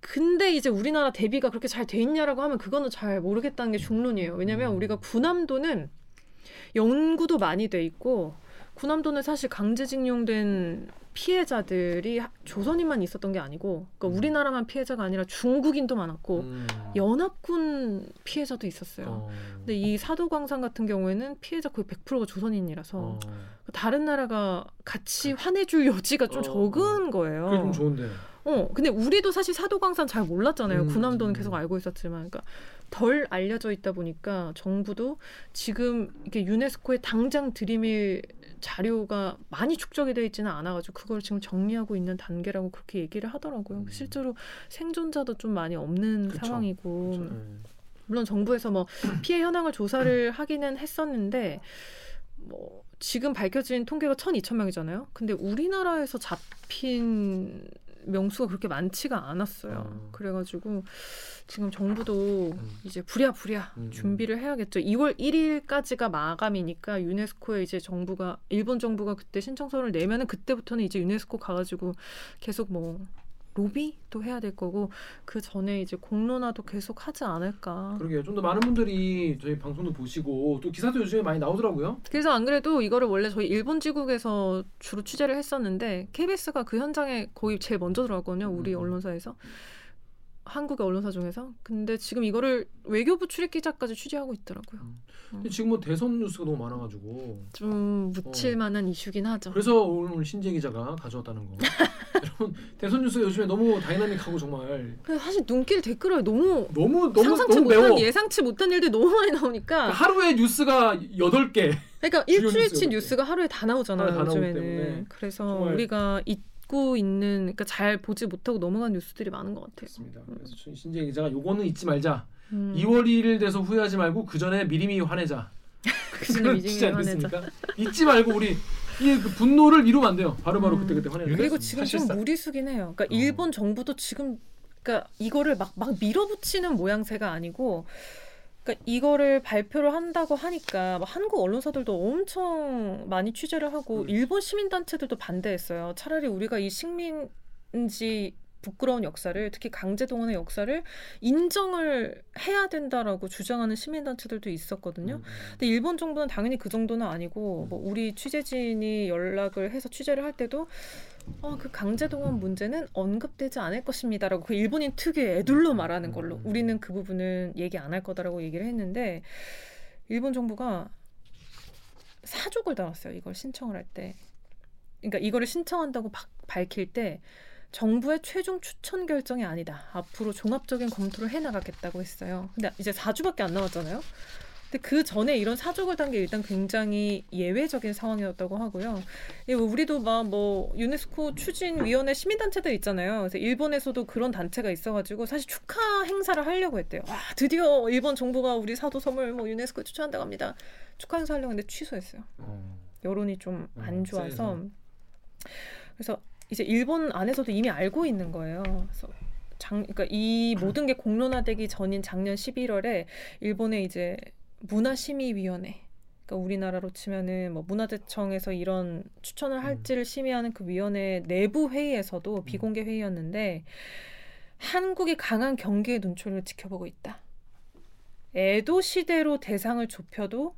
근데 이제 우리나라 대비가 그렇게 잘 돼 있냐라고 하면 그거는 잘 모르겠다는 게 중론이에요. 왜냐면 음. 우리가 군함도는 연구도 많이 돼 있고 군함도는 사실 강제징용된 피해자들이 하- 조선인만 있었던 게 아니고 그러니까 음. 우리나라만 피해자가 아니라 중국인도 많았고 음. 연합군 피해자도 있었어요. 어. 근데 이 사도광산 같은 경우에는 피해자 거의 100%가 조선인이라서 어. 다른 나라가 같이 화내줄 여지가 좀 어, 적은 거예요. 그게 좀 좋은데. 어, 근데 우리도 사실 사도광산 잘 몰랐잖아요. 음, 군함도는 음. 계속 알고 있었지만, 그러니까 덜 알려져 있다 보니까 정부도 지금 이게 유네스코에 당장 들이밀 자료가 많이 축적이 되어 있지는 않아가지고 그걸 지금 정리하고 있는 단계라고 그렇게 얘기를 하더라고요. 음. 실제로 생존자도 좀 많이 없는 그쵸. 상황이고, 그렇죠. 네. 물론 정부에서 뭐 <clears throat> 피해 현황을 조사를 하기는 했었는데 뭐 지금 밝혀진 통계가 1,200명이잖아요. 근데 우리나라에서 잡힌 명수가 그렇게 많지가 않았어요. 음. 그래가지고 지금 정부도 음. 이제 부랴부랴 음, 음. 준비를 해야겠죠. 2월 1일까지가 마감이니까 유네스코에 이제 정부가 일본 정부가 그때 신청서를 내면은 그때부터는 이제 유네스코 가가지고 계속 뭐 로비도 해야 될 거고 그 전에 이제 공론화도 계속 하지 않을까. 그러게요. 좀 더 많은 분들이 저희 방송도 보시고 또 기사도 요즘에 많이 나오더라고요. 그래서 안 그래도 이거를 원래 저희 일본 지국에서 주로 취재를 했었는데 KBS가 그 현장에 거의 제일 먼저 들어갔거든요. 우리 음. 언론사에서. 한국의 언론사 중에서. 근데 지금 이거를 외교부 출입 기자까지 취재하고 있더라고요. 근데 지금 뭐 대선 뉴스가 너무 많아가지고 좀 묻힐 어. 만한 이슈긴 하죠. 그래서 오늘 신재 기자가 가져왔다는 거. <laughs> 여러분 대선 뉴스가 요즘에 너무 다이나믹하고 정말 근데 사실 눈길 댓글에 너무 너무 너무 상상치 너무 못한 매워. 예상치 못한 일들이 너무 많이 나오니까 하루에 뉴스가 여덟 개. 그러니까 일주일치 뉴스가 하루에 다 나오잖아요 다 요즘에는 그래서 우리가 잊고 있는 그러니까 잘 보지 못하고 넘어간 뉴스들이 많은 것 같아요 그렇습니다. 그래서 신- 신재 기자가 요거는 잊지 말자. 음. 2월 1일 돼서 후회하지 말고 그 전에 미리미리 화내자. <laughs> 그 전에 미리미리 진짜 화내자. 않겠습니까? 잊지 말고 우리 이그 분노를 미루면 안 돼요. 바로바로 음. 그때 그때 화내야 그리고. 지금 사실상- 좀 무리수긴 해요. 그러니까 어. 일본 정부도 지금 그러니까 이거를 막 막 밀어붙이는 모양새가 아니고 그러니까 이거를 발표를 한다고 하니까 막 한국 언론사들도 엄청 많이 취재를 하고 음. 일본 시민 단체들도 반대했어요. 차라리 우리가 이 식민지 부끄러운 역사를 특히 강제 동원의 역사를 인정을 해야 된다라고 주장하는 시민 단체들도 있었거든요. 음, 음. 근데 일본 정부는 당연히 그 정도는 아니고 뭐 우리 취재진이 연락을 해서 취재를 할 때도 어, 그 강제 동원 문제는 언급되지 않을 것입니다라고 그 일본인 특유의 애둘러 말하는 걸로 우리는 그 부분은 얘기 안 할 거다라고 얘기를 했는데 일본 정부가 사족을 달았어요 이걸 신청을 할 때 그러니까 이거를 신청한다고 바- 밝힐 때 정부의 최종 추천 결정이 아니다 앞으로 종합적인 검토를 해나가겠다고 했어요 근데 이제 4주밖에 안 남았잖아요 근데 그 전에 이런 사족을 단 게 일단 굉장히 예외적인 상황이었다고 하고요. 예, 우리도 막 뭐 유네스코 추진위원회 시민단체들 있잖아요. 그래서 일본에서도 그런 단체가 있어가지고 사실 축하 행사를 하려고 했대요. 와 드디어 일본 정부가 우리 사도 섬을 뭐 유네스코에 추천한다고 합니다. 축하 행사 하려고 했는데 취소했어요. 어. 여론이 좀안 음, 좋아서. 그래서 이제 일본 안에서도 이미 알고 있는 거예요. 그래서 장, 그러니까 이 모든 게 공론화되기 전인 작년 11월에 일본의 이제 문화심의위원회 그러니까 우리나라로 치면은 뭐 문화재청에서 이런 추천을 할지를 심의하는 그 위원회 내부 회의에서도 비공개 회의였는데 한국이 강한 경계의 눈초리를 지켜보고 있다. 에도 시대로 대상을 좁혀도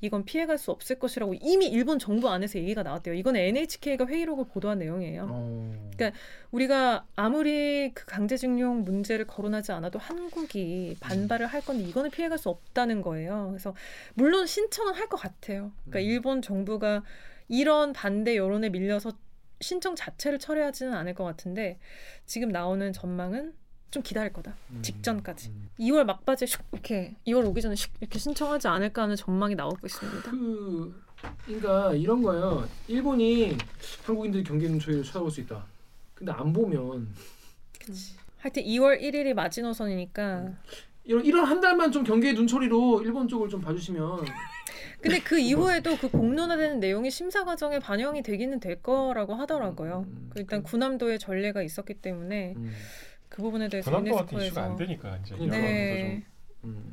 이건 피해갈 수 없을 것이라고 이미 일본 정부 안에서 얘기가 나왔대요. 이건 NHK가 회의록을 보도한 내용이에요. 어. 그러니까 우리가 아무리 그 강제징용 문제를 거론하지 않아도 한국이 반발을 할 건데 이거는 피해갈 수 없다는 거예요. 그래서 물론 신청은 할 것 같아요. 그러니까 음. 일본 정부가 이런 반대 여론에 밀려서 신청 자체를 철회하지는 않을 것 같은데 지금 나오는 전망은 좀 기다릴 거다. 음. 직전까지. 음. 2월 막바지에 슉 이렇게 2월 오기 전에 슉 이렇게 신청하지 않을까 하는 전망이 나오고 있습니다. 그 그러니까 이런 거예요. 일본이 한국인들이 경기 눈초리를 쳐다볼 수 있다. 근데 안 보면 하여튼 2월 1일이 마지노선이니까. 이런 이런 한 달만 좀 경기의 눈초리로 일본 쪽을 좀 봐주시면 <laughs> 근데 그 이후에도 그 공론화되는 내용이 심사 과정에 반영이 되기는 될 거라고 하더라고요. 음, 그 일단 군함도의 전례가 있었기 때문에 음, 그 부분에 대해서 군함도 같은 이슈가 유네스코에서 안 되니까 이제. 네. 음.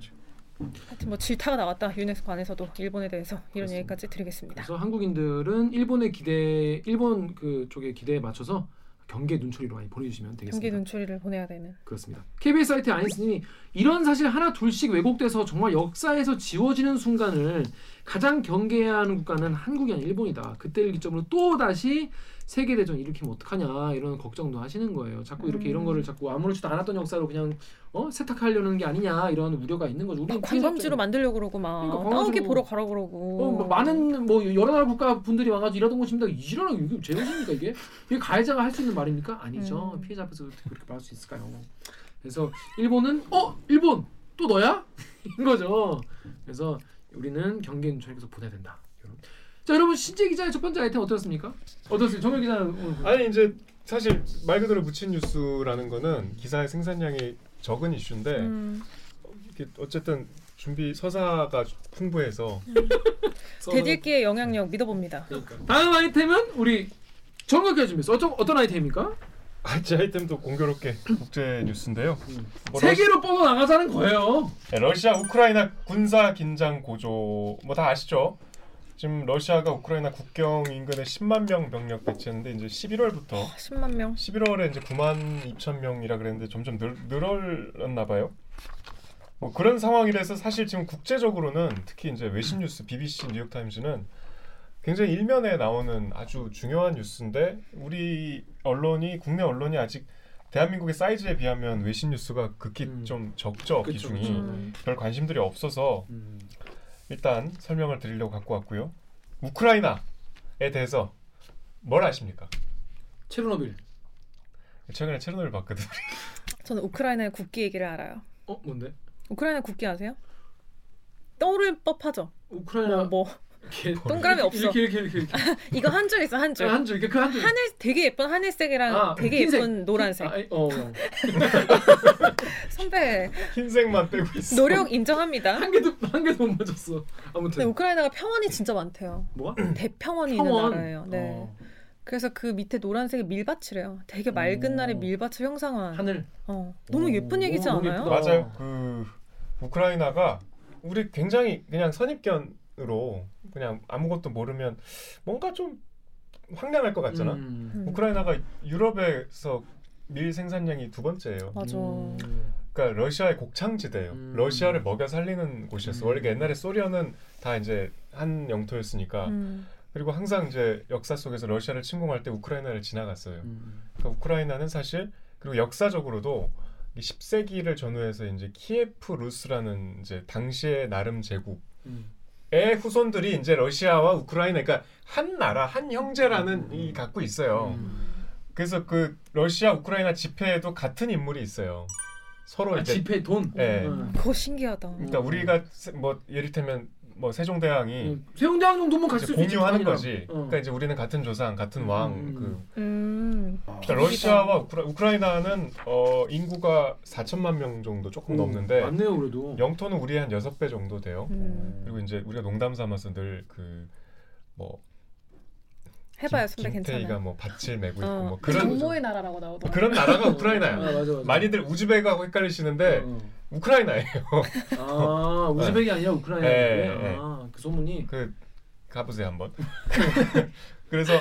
하여튼 뭐 질타가 나왔다 유네스코 안에서도 일본에 대해서 이런 그렇습니다. 얘기까지 드리겠습니다. 그래서 한국인들은 일본의 기대 일본 그 쪽의 기대에 맞춰서 경기의 눈초리로 많이 보내주시면 되겠습니다. 경기 눈초리를 보내야 되는. 그렇습니다. KBS 사이트 아인스님이 이런 사실 하나 둘씩 왜곡돼서 정말 역사에서 지워지는 순간을 가장 경계해야 하는 국가는 한국이 아닌 일본이다. 그때를 기점으로 또 다시 세계 대전 일으키면 어떡하냐 이런 걱정도 하시는 거예요. 자꾸 이렇게 음. 이런 거를 자꾸 아무렇지도 않았던 역사로 그냥 어 세탁하려는 게 아니냐 이런 우려가 있는 거죠. 우리 막 관광지로 만들려고 그러고 막 그러니까 관광지로- 보러 가라 그러고. 어, 뭐 많은 뭐 여러 나라 국가 분들이 와가지고 일하던 곳입니다. 이러는 이게 제 것입니까 이게? 이게 가해자가 할 수 있는 말입니까? 아니죠. 음. 피해자 앞에서 그렇게 말할 수 있을까요? 그래서 일본은 어 일본 또 너야? <laughs> 인 거죠. 그래서 우리는 경계 눈초리 계속 보내야 된다. 자 여러분 신재 기자의 첫 번째 아이템 어떻습니까? 어떻습니까? 정혁 기자는 오늘 그- 아니 이제 사실 말 그대로 묻힌 뉴스라는 거는 기사의 생산량이 적은 이슈인데 음, 어쨌든 준비 서사가 풍부해서 대들기의 영향력 믿어봅니다. 그러니까. 다음 아이템은 우리 정혁 기자 준비했어. 어떤 어떤 아이템입니까? 제 아이템도 공교롭게 국제 뉴스인데요. 뭐 세계로 뻗어 나가자는 거예요. 네, 러시아 우크라이나 군사 긴장 고조 뭐 다 아시죠? 지금 러시아가 우크라이나 국경 인근에 10만 명 병력 배치했는데 이제 11월부터 10만 명. 11월에 이제 9만 2천 명이라 그랬는데 점점 늘, 늘어났나 봐요. 뭐 그런 상황이라서 사실 지금 국제적으로는 특히 이제 외신 뉴스 BBC 뉴욕 타임즈는 굉장히 일면에 나오는 아주 중요한 뉴스인데 우리 언론이 국내 언론이 아직 대한민국의 사이즈에 비하면 외신 뉴스가 극히 음. 좀 적죠 그쵸, 비중이 그쵸. 음. 별 관심들이 없어서 음. 일단 설명을 드리려고 갖고 왔고요. 우크라이나에 대해서 뭘 아십니까? 체르노빌. 최근에 체르노빌 봤거든. <laughs> 저는 우크라이나의 국기 얘기를 알아요. 어 뭔데? 우크라이나 국기 아세요? 떠오를 법하죠. 우크라이나 뭐, 뭐 동그라미 없어. 이렇게 이렇게 이렇게 이렇게 이거 한 줄 있어 한 줄. 한 줄 그 한 줄. 하늘 되게 예쁜 하늘색이랑 아, 되게 흰색. 예쁜 노란색. 아, 어. <laughs> 선배 흰색만 빼고 있어. 노력 인정합니다. 한 개도 한 개도 못 맞았어. 아무튼 우크라이나가 평원이 진짜 많대요. 뭐가? <clears throat> 대평원이 있는 평원. 나라예요. 네. 어, 그래서 그 밑에 노란색이 밀밭이래요. 되게 맑은 오. 날에 밀밭을 형상화한. 하늘. 어, 너무 오, 예쁜 얘기지 너무 않아요? 맞아요. 그 우크라이나가 우리 굉장히 그냥 선입견 으로 그냥 아무것도 모르면 뭔가 좀 황량할 것 같잖아. 음. 음. 우크라이나가 유럽에서 밀 생산량이 두 번째예요. 맞아. 음. 그러니까 러시아의 곡창지대예요. 음. 러시아를 먹여 살리는 곳이었어. 음. 원래 옛날에 소련은 다 이제 한 영토였으니까. 음. 그리고 항상 이제 역사 속에서 러시아를 침공할 때 우크라이나를 지나갔어요. 음. 그러니까 우크라이나는 사실 그리고 역사적으로도 10세기를 전후해서 이제 키예프 루스라는 이제 당시의 나름 제국 의 음. 후손들이 이제 러시아와 우크라이나 그러니까 한 나라 한 형제라는 음. 이 갖고 있어요. 음. 그래서 그 러시아 우크라이나 지폐에도 같은 인물이 있어요. 서로 아, 이제 지폐 돈. 네. 음. 그거 신기하다. 그러니까 우리가 세- 뭐 예를테면 뭐 세종대왕이 음. 세운대왕 정도면 이제 갈수 있지. 공유하는. 거지. 어. 그러니까 이제 우리는 같은 조상, 같은 왕. 음. 그 음. 그러니까 러시아와 우크라, 우크라이나는 어, 인구가 4천만 명 정도 조금 오, 넘는데 많네요 그래도. 영토는 우리의 한 여섯 배 정도 돼요. 음. 그리고 이제 우리가 농담 삼아서 늘그뭐 해봐요, 선배 김태희가 괜찮아요. 뭐 밭을 메고 있고 어. 뭐그 그런 정모의 나라라고 나오더라고요. 그런 나라가 아, 우크라이나야. 맞아, 맞아. 많이들 우즈벡하고 헷갈리시는데 어. 우크라이나예요. 아 우즈벡이 아니라 우크라이나. 네, 네. 아그 소문이. 그 가보세요 한번. <laughs> 그래서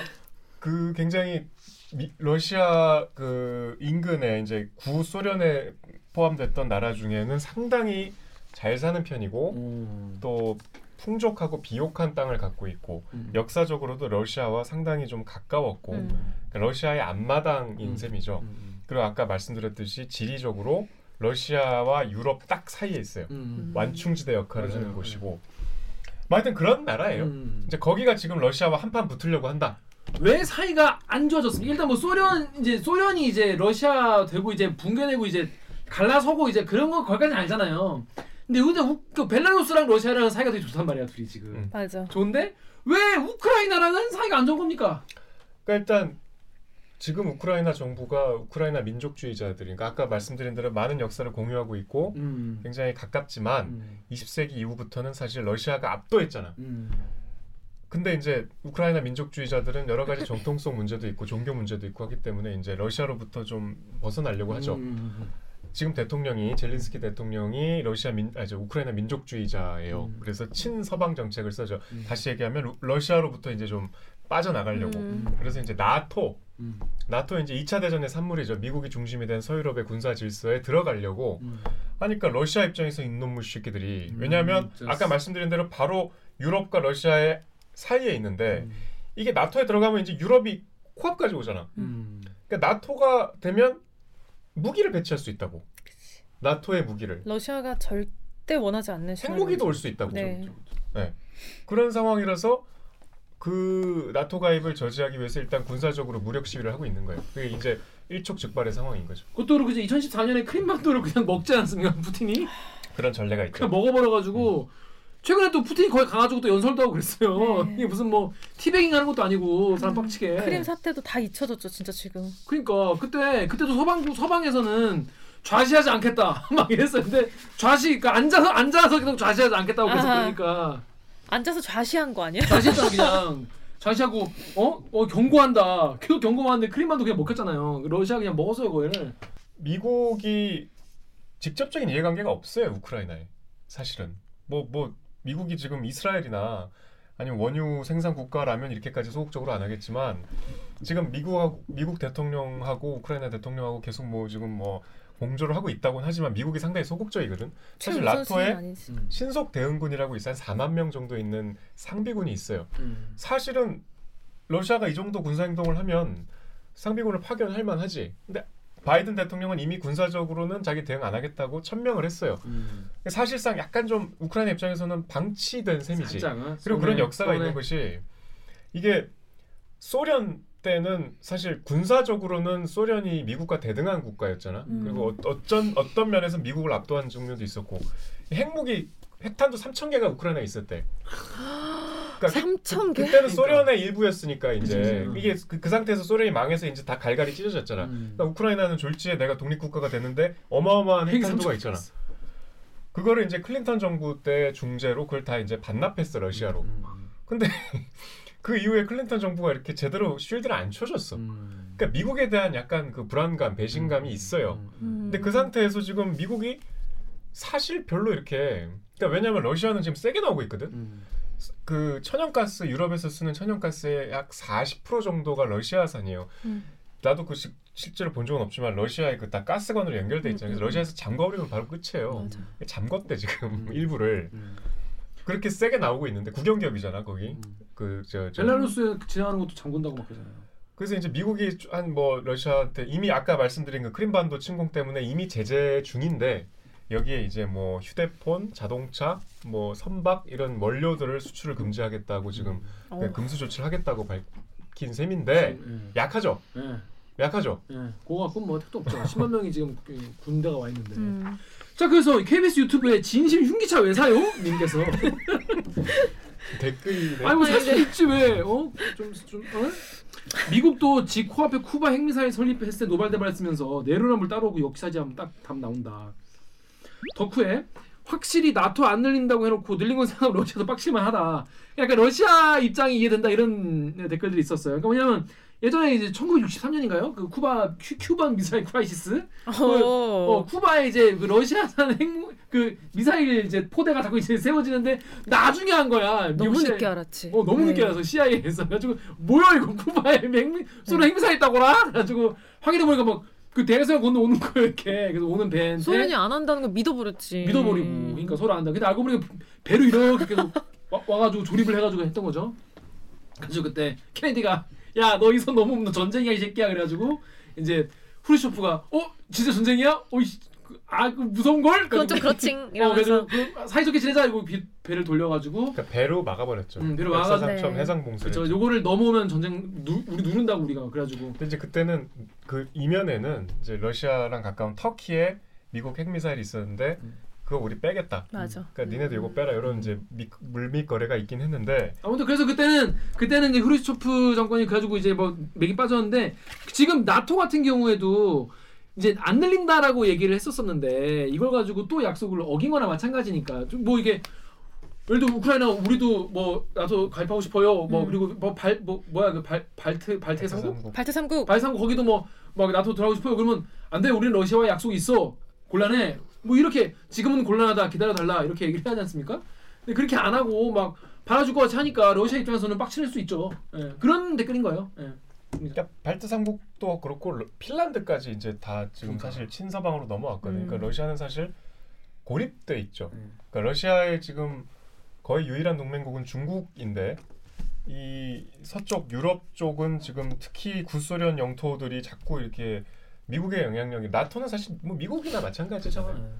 그 굉장히 미, 러시아 그 인근에 이제 구 소련에 포함됐던 나라 중에는 상당히 잘 사는 편이고 음. 또 풍족하고 비옥한 땅을 갖고 있고 음. 역사적으로도 러시아와 상당히 좀 가까웠고 음. 러시아의 앞마당인 음. 셈이죠. 음. 그리고 아까 말씀드렸듯이 지리적으로 러시아와 유럽 딱 사이에 있어요. 음. 완충지대 역할을 맞아요. 하는 곳이고. 뭐 하여튼 그런 나라예요. 음. 이제 거기가 지금 러시아와 한판 붙으려고 한다. 왜 사이가 안 좋아졌습니까? 일단 뭐 소련 이제 소련이 이제 러시아 되고 이제 붕괴되고 이제 갈라서고 이제 그런 거 거기까지 알잖아요. 근데 근데 우, 그 벨라루스랑 러시아랑 사이가 되게 좋단 말이야 둘이 지금. 음. 맞아. 좋은데 왜 우크라이나랑은 사이가 안 좋은 겁니까? 그러니까 일단 지금 우크라이나 정부가 우크라이나 민족주의자들이 그러니까 아까 말씀드린 대로 많은 역사를 공유하고 있고 음. 굉장히 가깝지만 음. 20세기 이후부터는 사실 러시아가 압도했잖아. 음. 근데 이제 우크라이나 민족주의자들은 여러 가지 정통성 문제도 있고 종교 문제도 있고 하기 때문에 이제 러시아로부터 좀 벗어나려고 하죠. 음. 지금 대통령이 젤린스키 대통령이 러시아 민 아저 우크라이나 민족주의자예요. 음. 그래서 친서방 정책을 써죠. 음. 다시 얘기하면 루- 러시아로부터 이제 좀 빠져나가려고. 음. 그래서 이제 나토 음. 나토 이제 2차 대전의 산물이죠. 미국이 중심이 된 서유럽의 군사 질서에 들어가려고 음. 하니까 러시아 입장에서 이놈의 새끼들이 음, 왜냐하면 진짜. 아까 말씀드린 대로 바로 유럽과 러시아의 사이에 있는데 음. 이게 나토에 들어가면 이제 유럽이 코앞까지 오잖아. 음. 그러니까 나토가 되면 무기를 배치할 수 있다고. 나토의 무기를 러시아가 절대 원하지 않는 핵무기도 올 수 있다고. 네. 그런 상황이라서 그 나토 가입을 저지하기 위해서 일단 군사적으로 무력 시위를 하고 있는 거예요. 그게 이제 일촉즉발의 상황인 거죠. 그것도 그렇고 이제 2014년에 크림반도를 그냥 먹지 않습니까 푸틴이? 그런 전례가 있죠. 그냥 먹어버려가지고 최근에 또 푸틴이 거의 가가지고 또 연설도 하고 그랬어요. 네. 이게 무슨 뭐 티베깅 하는 것도 아니고 사람 빡치게. 크림 사태도 다 잊혀졌죠, 진짜 지금. 그러니까 그때 그때도 서방 서방에서는 좌시하지 않겠다 <laughs> 막 이랬었는데 좌시 그러니까 앉아서 앉아서 계속 좌시하지 않겠다고 계속 아하. 그러니까 앉아서 좌시한 거 아니야? 좌시했잖아 <laughs> 그냥. 좌시하고 어? 어 경고한다. 계속 경고하는데 크림반도 그냥 먹혔잖아요. 러시아 그냥 먹었어요 그걸 미국이 직접적인 이해관계가 없어요 우크라이나에 사실은. 뭐뭐 미국이 지금 이스라엘이나 아니면 원유 생산 국가라면 이렇게까지 소극적으로 안 하겠지만 지금 미국하고 미국 대통령하고 우크라이나 대통령하고 계속 뭐 지금 뭐 공조를 하고 있다고는 하지만 미국이 상당히 소극적이거든. 사실 최우선순위는 나토에 아니지. 신속 대응군이라고 있어 한 4만 명 정도 있는 상비군이 있어요. 음. 사실은 러시아가 이 정도 군사 행동을 하면 상비군을 파견할 만하지. 근데 바이든 대통령은 이미 군사적으로는 자기 대응 안 하겠다고 천명을 했어요. 음. 사실상 약간 좀 우크라이나 입장에서는 방치된 셈이지. 살짝, 어? 그리고 그런 손에, 역사가 손에. 있는 것이 이게 소련 때는 사실 군사적으로는 소련이 미국과 대등한 국가였잖아. 음. 그리고 어, 어쩐 어떤 면에서 미국을 압도한 측면도 있었고 핵무기 핵탄두 3천 개가 우크라이나에 있었대. 그러니까 3천 개? 그 때는 소련의 일부였으니까 이제 그치. 이게 그, 그 상태에서 소련이 망해서 이제 다 갈갈이 찢어졌잖아. 음. 그러니까 우크라이나는 졸지에 내가 독립 국가가 됐는데 어마어마한 핵탄두가 있잖아. 있어. 그거를 이제 클린턴 정부 때 중재로 그걸 다 이제 반납했어 러시아로. 음. 근데 그 이후에 클린턴 정부가 이렇게 제대로 shield를 안 쳐줬어. 음. 그러니까 미국에 대한 약간 그 불안감, 배신감이 있어요. 음. 근데 그 상태에서 지금 미국이 사실 별로 이렇게 그러니까 왜냐하면 러시아는 지금 세게 나오고 있거든. 음. 그 천연가스 유럽에서 쓰는 천연가스의 약 40% 정도가 러시아산이에요. 음. 나도 그 시- 실제로 본 적은 없지만 러시아에 그다 가스관으로 연결돼 있잖아요. 그래서 음, 음. 러시아에서 잠궈버리면 바로 끝이에요. 맞아. 잠궜대 지금 음. <laughs> 일부를 음. 그렇게 세게 나오고 있는데 국영기업이잖아 거기. 음. 그저 벨라루스에 지나가는 것도 잠근다고 막 그러잖아요. 그래서 이제 미국이 한 뭐 러시아한테 이미 아까 말씀드린 그 크림반도 침공 때문에 이미 제재 중인데 여기에 이제 뭐 휴대폰, 자동차, 뭐 선박 이런 원료들을 수출을 금지하겠다고 지금 어. 그 금수 조치를 하겠다고 밝힌 셈인데 예. 약하죠. 예. 약하죠. 예. 그거 갖고 뭐 택도 없죠. 10만 명이 지금 그 군대가 와 있는데. 음. 자 그래서 KBS 유튜브에 진심 흉기차 왜 사요? 님께서 <laughs> 댓글이네. 아니 뭐살수 있지 왜? 어? 좀 좀 어? 미국도 지 코앞에 쿠바 핵미사일 설립했을 때 노발대발 쓰면서 내로남불 따로오고 역사지하면 딱 답 나온다. 덕후에 확실히 나토 안 늘린다고 해놓고 늘린 건 생각하면 러시아도 빡칠만 하다. 약간 러시아 입장이 이해된다 이런 댓글들이 있었어요. 그러니까 뭐냐면 예전에 이제 1963년인가요? 그 쿠바 큐, Cuban missile crisis 어, 어. 쿠바에 이제 그 러시아산 핵그 미사일 이제 포대가 자꾸 이제 세워지는데 나중에 한 거야. 너무 미국 늦게 알았지. 어 너무 늦게 네. 알아서 CIA에서 그래가지고 뭐야 이거 쿠바에 핵미 소련 핵미사일 있다고라 그래가지고 확인해 보니까 막 그 대서양 건너 오는 거예요 이렇게 그래서 오는 배한테 소련이 안 한다는 거 믿어버렸지. 믿어버리고 음. 그러니까 서로 안다. 근데 알고 보니까 배로 이렇게 계속 와, 와가지고 조립을 해가지고 했던 거죠. 그래서 그때 케네디가 야 너 이 손 너무 없는 전쟁이야 이 새끼야 그래가지고 이제 후르쇼프가 어 진짜 전쟁이야? 어이 아, 그 무서운 걸? 그건 좀 그렇지 어, 이러면서 그래서 그 사이좋게 지내자 이거 비- 배를 돌려가지고 그러니까 배로 막아버렸죠. 음, 배로 역사상처럼 네. 해상 봉쇄를. 그쵸 요거를 넘어오면 전쟁 누, 우리 누른다고 우리가 그래가지고 근데 이제 그때는 그 이면에는 이제 러시아랑 가까운 터키에 미국 핵미사일이 있었는데 음. 그거 우리 빼겠다. 맞아. 그러니까 니네도 이거 빼라. 이런 이제 미, 물밑 거래가 있긴 했는데. 아무튼 그래서 그때는 그때는 이제 후르츠초프 정권이 그래가지고 이제 뭐 맥이 빠졌는데 지금 나토 같은 경우에도 이제 안 늘린다라고 얘기를 했었었는데 이걸 가지고 또 약속을 어긴 거나 마찬가지니까. 좀뭐 이게 예를 들어 우크라이나 우리도 뭐 나토 가입하고 싶어요. 뭐 음. 그리고 뭐 발 뭐 뭐 야 그 발 발트 발트 상국? 삼국. 발트 삼국. 발상국 거기도 뭐 막 나토 들어가고 싶어요. 그러면 안 돼. 우리는 러시아와 약속이 있어. 곤란해 뭐 이렇게 지금은 곤란하다 기다려 달라 이렇게 얘기를 해야 하지 않습니까? 근데 그렇게 안 하고 막 받아줄 것 같이 하니까 러시아 입장에서는 빡칠 수 있죠. 예, 그런 댓글인 거예요. 예. 그러니까 발트 삼국도 그렇고 러- 핀란드까지 이제 다 지금 그러니까. 사실 친서방으로 넘어왔거든요. 음. 그러니까 러시아는 사실 고립돼 있죠. 음. 그러니까 러시아의 지금 거의 유일한 동맹국은 중국인데 이 서쪽 유럽 쪽은 지금 특히 구소련 영토들이 자꾸 이렇게 미국의 영향력이 나토는 사실 뭐 미국이나 마찬가지잖아요. 예.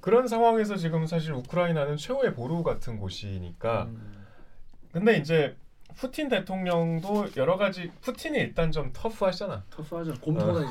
그런 상황에서 지금 사실 우크라이나는 최후의 보루 같은 곳이니까 음. 근데 이제 푸틴 대통령도 여러 가지 푸틴이 일단 좀 터프하시잖아. 터프하죠. 어. 곰통하잖아.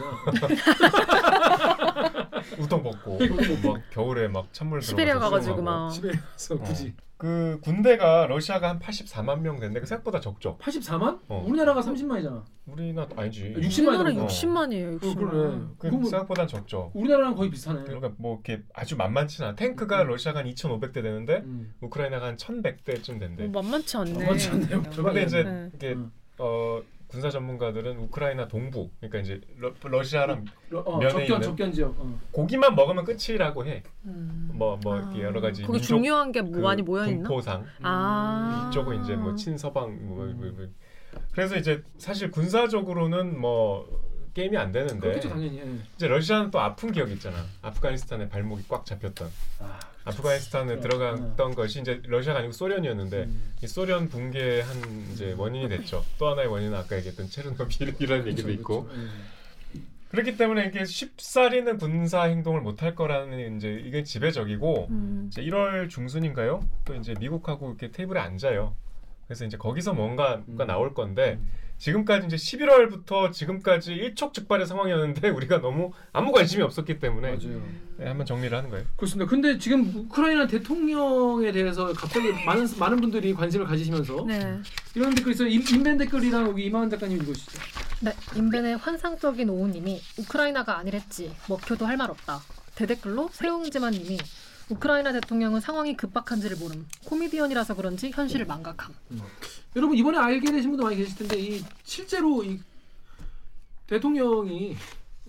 우동 먹고 막 겨울에 막 찬물 시베리아 들어가서 가가지고. 막 집에 가서 굳이 그 군대가 러시아가 한 84만 명 됐는데 그 생각보다 적죠. 84만? 어. 우리나라가 30만이잖아. 우리나 아니지. 60만 우리나라 정도. 60만이에요. 어, 60만. 그래. 그 뭐 생각보다 적죠. 우리나라랑 거의 비슷하네. 그러니까 뭐 이렇게 아주 만만치는 않아. 탱크가 러시아가 한 2,500대 되는데 음. 우크라이나가 한 1,100대쯤 어, 된대. 만만치 않네. 만만치 않네요. 근데 이제 네. 이게 음. 어 군사 전문가들은 우크라이나 동부, 그러니까 이제 러, 러시아랑 어, 면에 접견 있는- 접견 지역. 어. 고기만 먹으면 끝이라고 해. 음. 뭐뭐 아, 여러 가지 거기 중요한 게그뭐 많이 모여 있나? 분포상 아. 이쪽은 이제 뭐 친서방 뭐, 음. 뭐, 뭐. 그래서 이제 사실 군사적으로는 뭐 게임이 안 되는데 그렇겠죠 당연히. 예. 이제 러시아는 또 아픈 기억 있잖아. 아프가니스탄에 발목이 꽉 잡혔던. 아, 아프가니스탄에 그렇죠. 들어갔던 것이 이제 러시아가 아니고 소련이었는데 음. 이 소련 붕괴한 이제 원인이 됐죠. 또 하나의 원인은 아까 얘기했던 체르노빌 이런 얘기도 그렇죠, 있고 그렇죠. 예. 그렇기 때문에 이게 쉽사리는 군사 행동을 못 할 거라는 이제 이게 지배적이고 음. 이제 1월 중순인가요? 또 이제 미국하고 이렇게 테이블에 앉아요. 그래서 이제 거기서 뭔가가 음. 나올 건데 음. 지금까지 이제 11월부터 지금까지 일촉즉발의 상황이었는데 <laughs> 우리가 너무 아무 관심이 없었기 때문에 맞아요. 네, 한번 정리를 하는 거예요. 그렇습니다. 근데 지금 우크라이나 대통령에 대해서 갑자기 많은 많은 분들이 관심을 가지시면서 네. 이런 댓글 있어요. 임- 인벤 댓글이랑 여기 이만한 작가님 읽으시죠. 네, 인벤의 환상적인 오우님이 우크라이나가 아니랬지 먹혀도 할 말 없다. 대댓글로 세웅지만님이 우크라이나 대통령은 상황이 급박한지를 모름. 코미디언이라서 그런지 현실을 망각함. 여러분 이번에 알게 되신 분도 많이 계실 텐데 이 실제로 이 대통령이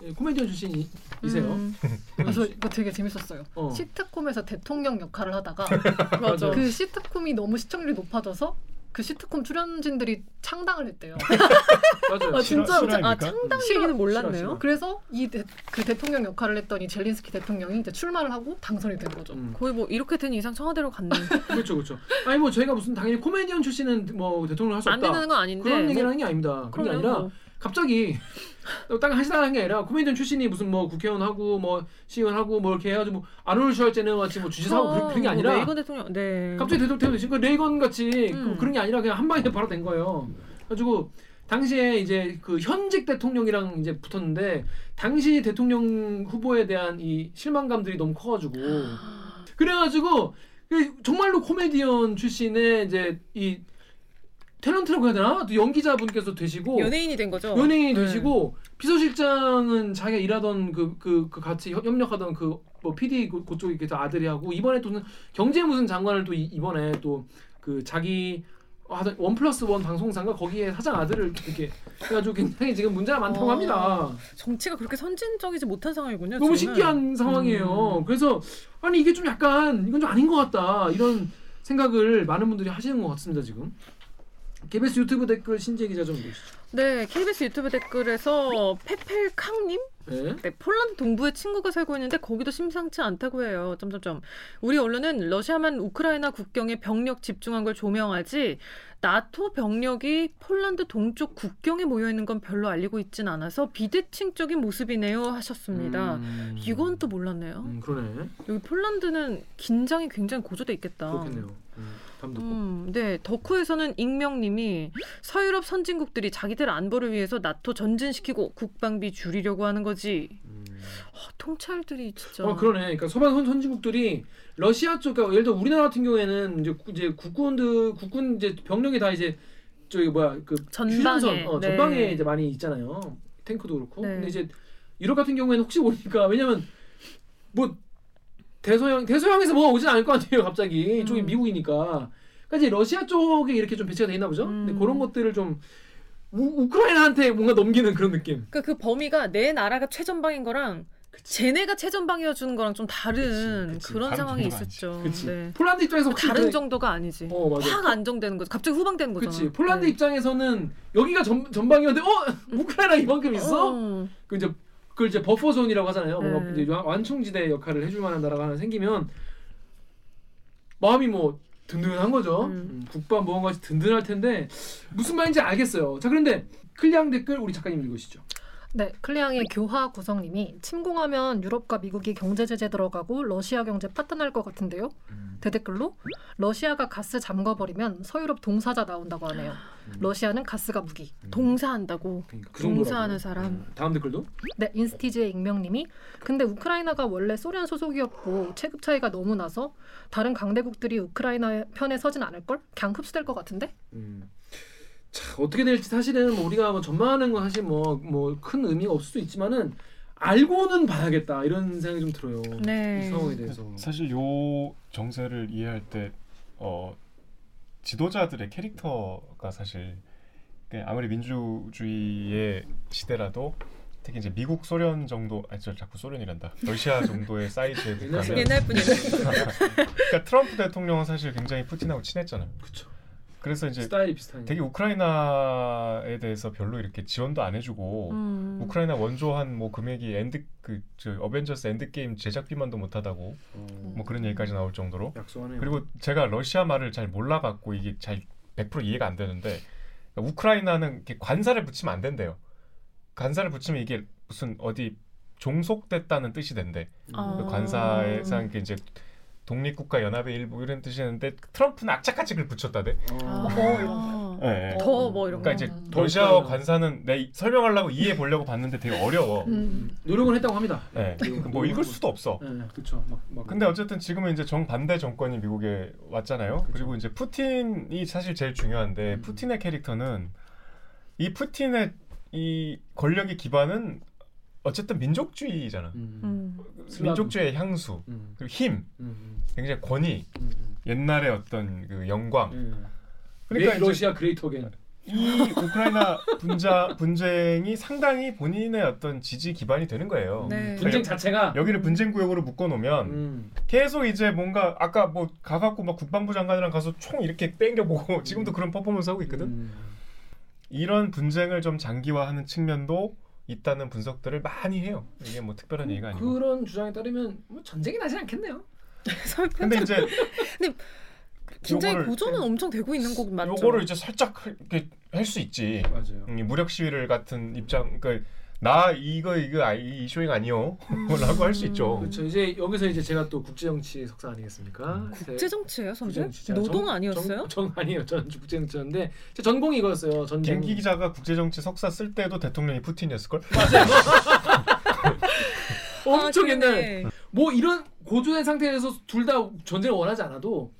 예, 코미디언 출신이세요. 음. <laughs> 그래서 이거 되게 재밌었어요. 어. 시트콤에서 대통령 역할을 하다가. <laughs> 그 시트콤이 너무 시청률이 높아져서 그 시트콤 출연진들이 창당을 했대요. <laughs> 맞아요. 아 싫어- 진짜로 아? 창당 얘기는 몰랐네요. 싫어. 그래서 이그 대통령 역할을 했던 이 젤린스키 대통령이 이제 출마를 하고 당선이 된 거죠. 음. 거의 뭐 이렇게 된 이상 청와대로 갔네. <laughs> 그렇죠, 그렇죠. 아니 뭐 저희가 무슨 당연히 코미디언 출신은 뭐 대통령 할수안 없다. 되는 건 아닌데. 그런 얘기를 뭐, 하는 게 아닙니다. 그런 게 그럼요, 아니라 뭐. 갑자기 <laughs> 딱 하시다는 게 아니라 코미디언 출신이 무슨 뭐 국회의원 하고 뭐 시의원 하고 뭐 이렇게 해가지고 뭐 아놀드 슈왈제네거 같이 뭐 주지사하고 그런, 그런 게뭐 아니라 레이건 대통령 네. 갑자기 대통령 되신 그 레이건 같이 음. 그, 그런 게 아니라 그냥 한 방에 바로 된 거예요. 가지고 당시에 이제 그 현직 대통령이랑 이제 붙었는데 당시 대통령 후보에 대한 이 실망감들이 너무 커가지고 <gasps> 그래가지고 그 정말로 코미디언 출신의 이제 이 탤런트라고 해야 되나? 또 연기자분께서 되시고 연예인이 된 거죠. 연예인이 네. 되시고 비서실장은 자기가 일하던 그그그 같이 협- 협력하던 그 뭐 PD 그- 그쪽에 계서 아들이 하고 이번에 또는 경제 무슨 장관을 또 이, 이번에 또 그 자기 하던 원 플러스 원 방송사인가 거기에 사장 아들을 이렇게 해가지고 굉장히 지금 문제가 많다고 어. 합니다. 정치가 그렇게 선진적이지 못한 상황이군요. 너무 지금은. 신기한 상황이에요. 음. 그래서 아니 이게 좀 약간 이건 좀 아닌 것 같다 이런 생각을 많은 분들이 하시는 것 같습니다 지금. KBS 유튜브 댓글 신재 기자 좀 보시죠. 네, KBS 유튜브 댓글에서 페펠캉님 네. 네, 폴란드 동부에 친구가 살고 있는데 거기도 심상치 않다고 해요. 점점점. 우리 언론은 러시아만 우크라이나 국경에 병력 집중한 걸 조명하지 나토 병력이 폴란드 동쪽 국경에 모여 있는 건 별로 알리고 있진 않아서 비대칭적인 모습이네요 하셨습니다. 음. 이건 또 몰랐네요. 음, 그러네. 여기 폴란드는 긴장이 굉장히 고조돼 있겠다. 그렇겠네요. 음, 음, 네. 덕후에서는 익명님이 서유럽 선진국들이 자기들 안보를 위해서 나토 전진시키고 국방비 줄이려고 하는 거지. 음. 어, 통찰들이 진짜. 어 그러네. 그러니까 서방 선- 선진국들이 러시아 쪽, 그러니까 예를 들어 우리나라 같은 경우에는 이제, 구- 이제 국군들 국군 이제 병력이 다 이제 저기 뭐야 그 전방에, 휴전선, 어, 네. 전방에 이제 많이 있잖아요. 탱크도 그렇고. 네. 근데 이제 유럽 같은 경우에는 혹시 모르니까 왜냐면 뭐 대서양 대서양에서 뭐가 오진 않을 거 아니에요. 갑자기 음. 이쪽이 미국이니까. 그러니까 이제 러시아 쪽에 이렇게 좀 배치가 돼 있나 보죠. 근데 음. 그런 것들을 좀 우, 우크라이나한테 뭔가 넘기는 그런 느낌. 그러니까 그 범위가 내 나라가 최전방인 거랑 쟤네가 최전방이어 주는 거랑 좀 다른 그치, 그치. 그런 상황이 있었죠. 네. 폴란드 입장에서 혹시 다른 그- 정도가 아니지. 어 맞아. 확 안정되는 거죠. 갑자기 후방되는 거잖아. 그치 폴란드 네. 입장에서는 여기가 전, 전방이었는데 어 <laughs> 우크라이나 이만큼 있어? 어. 그 이제 그걸 이제 buffer zone이라고 하잖아요. 뭔가 네. 이제 완- 완충지대 역할을 해줄 만한 나라가 하나 생기면 마음이 뭐 든든한 거죠. 음. 음, 국방 보안까지 든든할 텐데 무슨 말인지 알겠어요. 자 그런데 클리앙 댓글 우리 작가님 읽으시죠. 네, 클리앙의 교화 구성님이 침공하면 유럽과 미국이 경제 제재 들어가고 러시아 경제 파탄날 것 같은데요. 대댓글로 러시아가 가스 잠궈버리면 서유럽 동사자 나온다고 하네요. 러시아는 가스가 무기. 동사한다고. 그러니까 그 동사하는. 사람. 음, 다음 댓글도 네, 인스티즈의 익명님이 근데 우크라이나가 원래 소련 소속이었고 체급 차이가 너무 나서 다른 강대국들이 우크라이나 편에 서진 않을 걸? 그냥 흡수될 것 같은데? 음. 자 어떻게 될지 사실은 뭐 우리가 뭐 전망하는 건 사실 뭐 뭐 큰 의미가 없을 수도 있지만은 알고는 봐야겠다 이런 생각이 좀 들어요. 네. 이 상황에 대해서. 사실 요 정세를 이해할 때 어, 지도자들의 캐릭터가 사실 그 아무리 민주주의의 시대라도 특히 이제 미국 소련 정도 아니 저 자꾸 소련이란다 러시아 정도의 사이즈에 국가면 <laughs> 옛날 분이네. <laughs> 그러니까 트럼프 대통령은 사실 굉장히 푸틴하고 친했잖아요. 그쵸. 그래서 이제 스타일이 비슷하니까. 되게 우크라이나에 대해서 별로 이렇게 지원도 안 해주고 음. 우크라이나 원조한 뭐 금액이 엔드 그 저 어벤져스 엔드 게임 제작비만도 못하다고 어, 뭐 그런 얘기까지 나올 정도로 약소하네요. 그리고 제가 러시아 말을 잘 몰라갖고 이게 잘 100% 이해가 안 되는데 그러니까 우크라이나는 이렇게 관사를 붙이면 안 된대요. 관사를 붙이면 이게 무슨 어디 종속됐다는 뜻이 된대. 아. 그 이게 이제 독립국가 연합의 일부 이런 뜻이었는데 트럼프는 악착같이 그걸 붙였다대. 어, 아. 네. 더뭐 이런 그러니까 거. 이제 음. 러시아어 관사는 내 설명하려고 이해해 보려고 봤는데 되게 어려워. 음. 노력은 했다고 합니다. 네. 뭐 읽을 수도 없어. 네, 그렇죠. 막, 막. 근데 어쨌든 지금은 이제 정반대 정권이 미국에 왔잖아요. 그리고 이제 푸틴이 사실 제일 중요한데 음. 푸틴의 캐릭터는 이 푸틴의 이 권력의 기반은 어쨌든 민족주의잖아. 음. 음. 슬라브. 민족주의의 향수 음. 그리고 힘, 음. 굉장히 권위, 음. 음. 옛날의 어떤 그 영광. 음. 그러니까 이제 러시아 great again. 이 우크라이나 분자 분쟁이 상당히 본인의 어떤 지지 기반이 되는 거예요. 네. 분쟁 자체가 여기를 분쟁 구역으로 묶어 놓으면 음. 계속 이제 뭔가 아까 뭐 가 갖고 막 국방부 장관이랑 가서 총 이렇게 땡겨 보고 <laughs> 지금도 그런 퍼포먼스 하고 있거든. 음. 이런 분쟁을 좀 장기화하는 측면도 있다는 분석들을 많이 해요. 이게 뭐 특별한 얘기가 아니고. 그런 주장에 따르면 뭐 전쟁이 나지 않겠네요. <laughs> 근데 이제 굉장히 요거를- 고전은 엄청 되고 있는 거 맞죠? 요거를 이제 살짝 이렇게 할수 있지. 맞아요. 음, 무력 시위를 같은 입장, 그러니까 나 이거 이거 아, 이 이슈잉 아니요, <laughs> 라고 할 수 있죠. 그렇죠. 이제 여기서 이제 제가 또 국제정치 석사 아니겠습니까? 국제 정치예요, 선배? 국제정치. 제가 노동 전- 아니었어요? 전, 전 아니에요. 전 국제정치였는데 제 전공이 이거였어요. 전쟁. 김기 기자가 국제정치 석사 쓸 때도 대통령이 푸틴이었을 걸. <laughs> 엄청 아, 옛날. 뭐 이런 고조된 상태에서 둘 다 전쟁을 원하지 않아도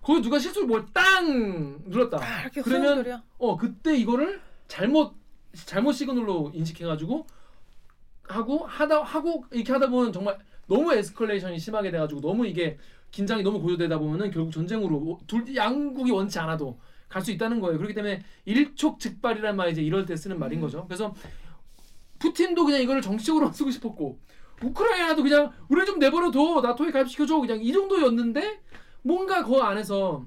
거기 누가 실수로 뭘 땅 눌렀다. 아, 이렇게 그러면 후원들이야. 어 그때 이거를 잘못 잘못 시그널로 인식해가지고 하고 하다 하고 이렇게 하다 보면 정말 너무 에스컬레이션이 심하게 돼가지고 너무 이게 긴장이 너무 고조되다 보면은 결국 전쟁으로 둘 양국이 원치 않아도 갈 수 있다는 거예요. 그렇기 때문에 일촉즉발이란 말이 이제 이럴 때 쓰는 말인 거죠. 그래서 푸틴도 그냥 이거를 정치적으로 <laughs> 쓰고 싶었고 우크라이나도 그냥 우리 좀 내버려둬 나토에 가입시켜줘 그냥 이 정도였는데 뭔가 그 안에서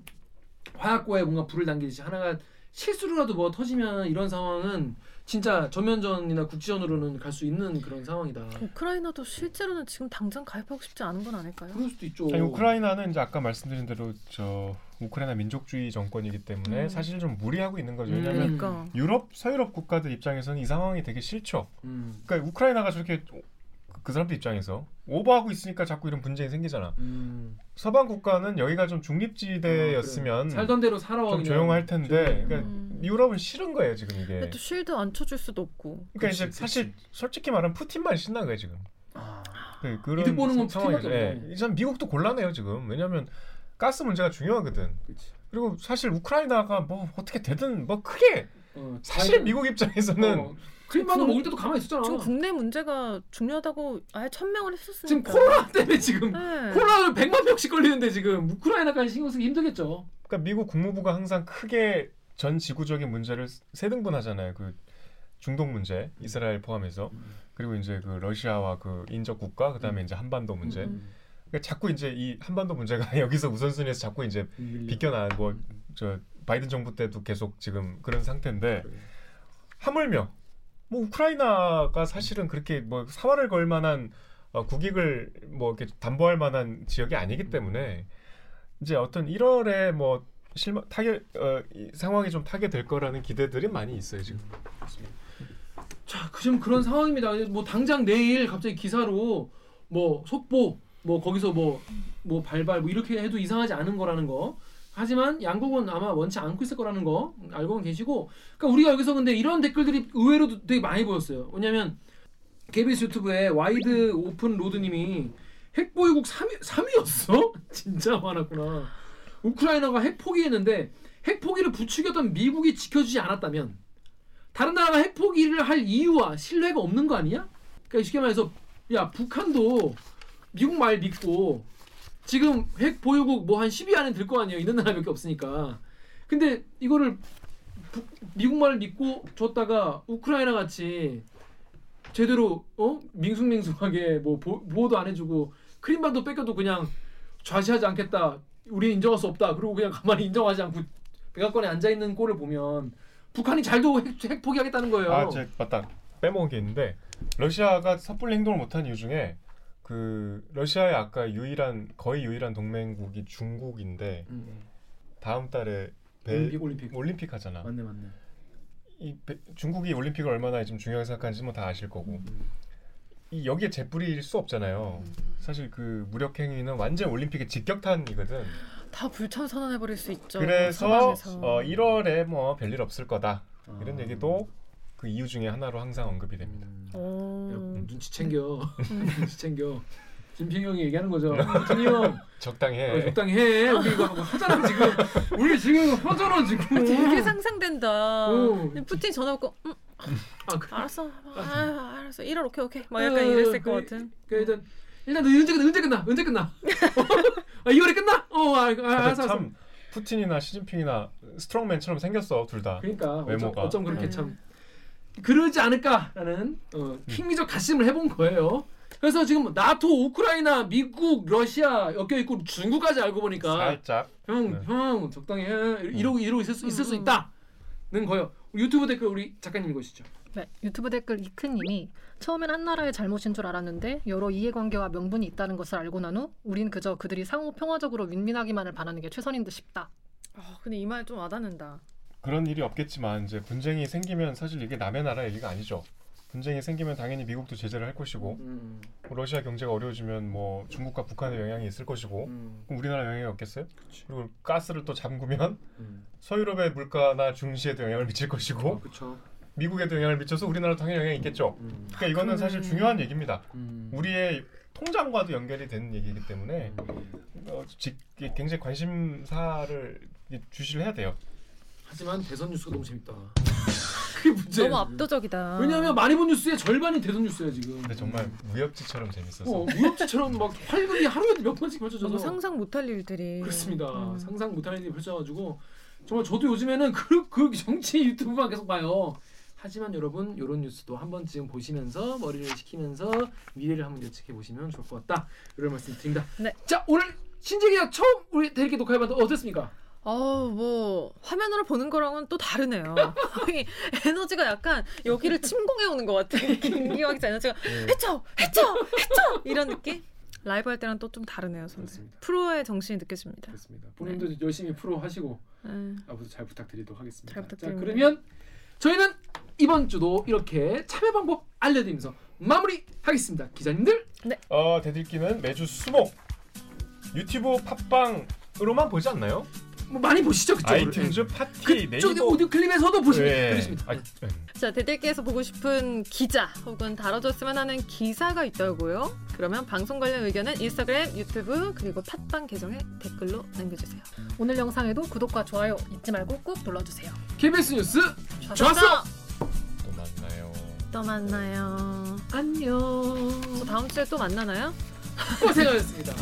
화약고에 뭔가 불을 당기듯이 하나가 실수로라도 뭐 터지면 이런 상황은 진짜 전면전이나 국지전으로는 갈 수 있는 그런 상황이다. 우크라이나도 실제로는 지금 당장 가입하고 싶지 않은 건 아닐까요? 그럴 수도 있죠. 아니, 우크라이나는 이제 아까 말씀드린 대로 저 우크라이나 민족주의 정권이기 때문에 음. 사실 좀 무리하고 있는 거죠. 음. 왜냐하면 그러니까 유럽 서유럽 국가들 입장에서는 이 상황이 되게 싫죠. 음. 그러니까 우크라이나가 저렇게 그 사람들 입장에서 오버하고 있으니까 자꾸 이런 분쟁이 생기잖아. 음. 서방 국가는 여기가 좀 중립지대였으면 그래. 살던 대로 살아와 좀. 조용할 텐데 그러니까 음. 유럽은 싫은 거예요 지금 이게. 근데 또 쉴드 안 쳐줄 수도 없고. 그러니까 그치, 이제 그치. 사실 솔직히 말하면 푸틴만 신난 거예요 지금. 아. 네, 그런 이득 보는 건 사- 상황이죠. 예. 이전 미국도 곤란해요 지금. 왜냐하면 가스 문제가 중요하거든. 그치. 그리고 사실 우크라이나가 뭐 어떻게 되든 뭐 크게 어, 사실 미국 입장에서는 어, 크림반도 먹을 때도 가만히 있었잖아. 지금 국내 문제가 중요하다고 아예 천명을 했었으니까. 지금 코로나 때문에 지금 네. 코로나를 100만 명씩 걸리는데 지금 우크라이나까지 신경 쓰기 힘들겠죠. 그러니까 미국 국무부가 항상 크게 전 지구적인 문제를 세 등분하잖아요. 그 중동 문제, 이스라엘 포함해서 그리고 이제 그 러시아와 그 인접 국가, 그다음에 이제 한반도 문제. 음. 그러니까 자꾸 이제 이 한반도 문제가 <laughs> 여기서 우선순위에서 자꾸 이제 비껴나 뭐저 바이든 정부 때도 계속 지금 그런 상태인데 하물며 뭐 우크라이나가 사실은 그렇게 뭐 사활을 걸 만한 어, 국익을 뭐 이렇게 담보할 만한 지역이 아니기 때문에 이제 어떤 1월에 뭐 실망 타결 어, 이 상황이 좀 타개될 거라는 기대들이 많이 있어요 지금. 자, 그 지금 그런 상황입니다. 뭐 당장 내일 갑자기 기사로 뭐 속보 뭐 거기서 뭐뭐 발발 뭐 이렇게 해도 이상하지 않은 거라는 거. 하지만 양국은 아마 원치 않고 있을 거라는 거 알고는 계시고. 그러니까 우리가 여기서 근데 이런 댓글들이 의외로도 되게 많이 보였어요. 왜냐면 KBS 유튜브에 와이드 오픈 로드님이 핵보유국 3위, 3위였어? <laughs> 진짜 많았구나. 우크라이나가 핵 포기했는데 핵 포기를 부추겼던 미국이 지켜주지 않았다면 다른 나라가 핵 포기를 할 이유와 신뢰가 없는 거 아니야? 그러니까 쉽게 말해서 야 북한도 미국 말 믿고 지금 핵 보유국 뭐 한 10위 안에 들 거 아니에요. 있는 나라밖에 없으니까. 근데 이거를 부- 미국 말을 믿고 줬다가 우크라이나 같이 제대로 어? 밍숭맹숭하게 뭐 보, 보호도 안 해주고 크림반도 뺏겨도 그냥 좌시하지 않겠다. 우리 인정할 수 없다. 그리고 그냥 가만히 인정하지 않고 백악관에 앉아 있는 꼴을 보면 북한이 잘도 핵, 핵 포기하겠다는 거예요. 아, 제 맞다. 빼먹은 게 있는데 러시아가 섣불리 행동을 못한 이유 중에 그 러시아의 아까 유일한 거의 유일한 동맹국이 중국인데 음, 다음 달에 배, 올림픽 올림픽 올림픽 하잖아. 맞네 맞네. 이 배- 중국이 올림픽을 얼마나 지금 중요하게 생각하는지 뭐 다 아실 거고 이 여기에 재뿌릴 수 없잖아요. 사실 그 무력 행위는 완전 올림픽의 직격탄이거든. 다 불참 선언해 버릴 수 있죠. 그래서. 어, 1월에 뭐 별일 없을 거다 이런 아. 얘기도 그 이유 중에 하나로 항상 언급이 됩니다. 음. 오. 야, 눈치 챙겨 <laughs> 눈치 챙겨. 진핑 형이 얘기하는 거죠. 진이 형 <laughs> 적당히 어, 해. 적당히 해. 우리 이거 뭐 하잖아 지금. 우리 지금 하잖아 지금. 되게 상상된다. 어. 푸틴 전화 오고 음, 아, 그, 알았어, 아, 알았어, 1월 오케이 오케이, 막 약간 이랬을 것 그, 같은. 그 일단 일단 너 언제 끝나? 언제 끝나? 언제 끝나? <laughs> 아 2월에 끝나? 어, 아, 아, 알았어. 알았어. 참 푸틴이나 시진핑이나 스트롱맨처럼 생겼어 둘 다. 그러니까 어쩜, 외모가. 어쩜 그렇게 네. 참 그러지 않을까라는 어, 킹미적 가심을 해본 거예요. 그래서 지금 나토, 우크라이나, 미국, 러시아 엮여 있고 중국까지 알고 보니까 살짝. 형, 네. 형 적당히 해 이러고 이러고 있을 수 있을 수 음, 음. 있다는 거예요. 유튜브 댓글 우리 작가님 읽으시죠. 네, 유튜브 댓글 이크님이 처음엔 한 나라의 잘못인 줄 알았는데 여러 이해관계와 명분이 있다는 것을 알고 난 후 우린 그저 그들이 상호 평화적으로 윈윈하기만을 바라는 게 최선인 듯 싶다. 아, 근데 이 말 좀 와닿는다. 그런 일이 없겠지만 이제 분쟁이 생기면 사실 이게 남의 나라 얘기가 아니죠. 분쟁이 생기면 당연히 미국도 제재를 할 것이고 음, 러시아 경제가 어려워지면 뭐 중국과 북한의 영향이 있을 것이고 음, 그럼 우리나라 영향이 없겠어요? 그리고 가스를 또 잠그면 음. 서유럽의 물가나 중시에도 영향을 미칠 것이고 어. 미국에도 영향을 미쳐서 우리나라도 당연히 영향이 있겠죠. 음, 그러니까 이거는 사실. 중요한 얘기입니다. 음. 우리의 통장과도 연결이 되는 얘기이기 때문에 음. 어, 지- 이게 굉장히 관심사를 주시를 해야 돼요. 하지만 대선 뉴스가 너무 재밌다. <laughs> 그게 문제예요. 너무 압도적이다. 왜냐하면 많이 본 뉴스의 절반이 대선 뉴스야 지금. 근데 정말 무협지처럼 재밌어서 어, 무협지처럼 막 활극이 하루에 몇 번씩 펼쳐져서 너무 상상 못할 일들이. 그렇습니다. 음. 상상 못하는 일이 펼쳐가지고 정말 저도 요즘에는 그, 그 정치 유튜브만 계속 봐요. 하지만 여러분 이런 뉴스도 한 번쯤 보시면서 머리를 식히면서 미래를 한번 예측해 보시면 좋을 것 같다. 이런 말씀 드립니다. 네. 자 오늘 신재기가 처음 우리 대리기 녹화해봤는데 어땠습니까? 어뭐 화면으로 보는 거랑은 또 다르네요. <laughs> 이 에너지가 약간 여기를 침공해 오는 것 같아. 김기화 기자 에너지가 해쳐 해쳐 해쳐 이런 느낌. 라이브 할 때랑 또 좀 다르네요. 그렇습니다. 프로의 정신이 느껴집니다. 그렇습니다. 본인도 열심히 프로 하시고 네. 앞으로 잘 부탁드리도록 하겠습니다. 잘 부탁드립니다. 자, 그러면 저희는 이번 주도 이렇게 참여 방법 알려드리면서 마무리하겠습니다. 기자님들 어, 댓읽기는 매주 수목 유튜브 팟빵으로만 보지 않나요? 뭐 많이 보시죠 그쪽으로. 아이튠즈, 팟티, 그쪽 네이버 오디오 클립에서도 보시면 네. 되겠습니다. 아, 네. 자, 대들기에서 보고 싶은 기자 혹은 다뤄줬으면 하는 기사가 있다고요? 그러면 방송 관련 의견은 인스타그램, 유튜브 그리고 팟빵 계정에 댓글로 남겨주세요. 오늘 영상에도 구독과 좋아요 잊지 말고 꼭 눌러주세요. KBS 뉴스 좋았어. 또 만나요. 또 만나요. 안녕. 저 다음 주에 또 만나나요? 고생하셨습니다.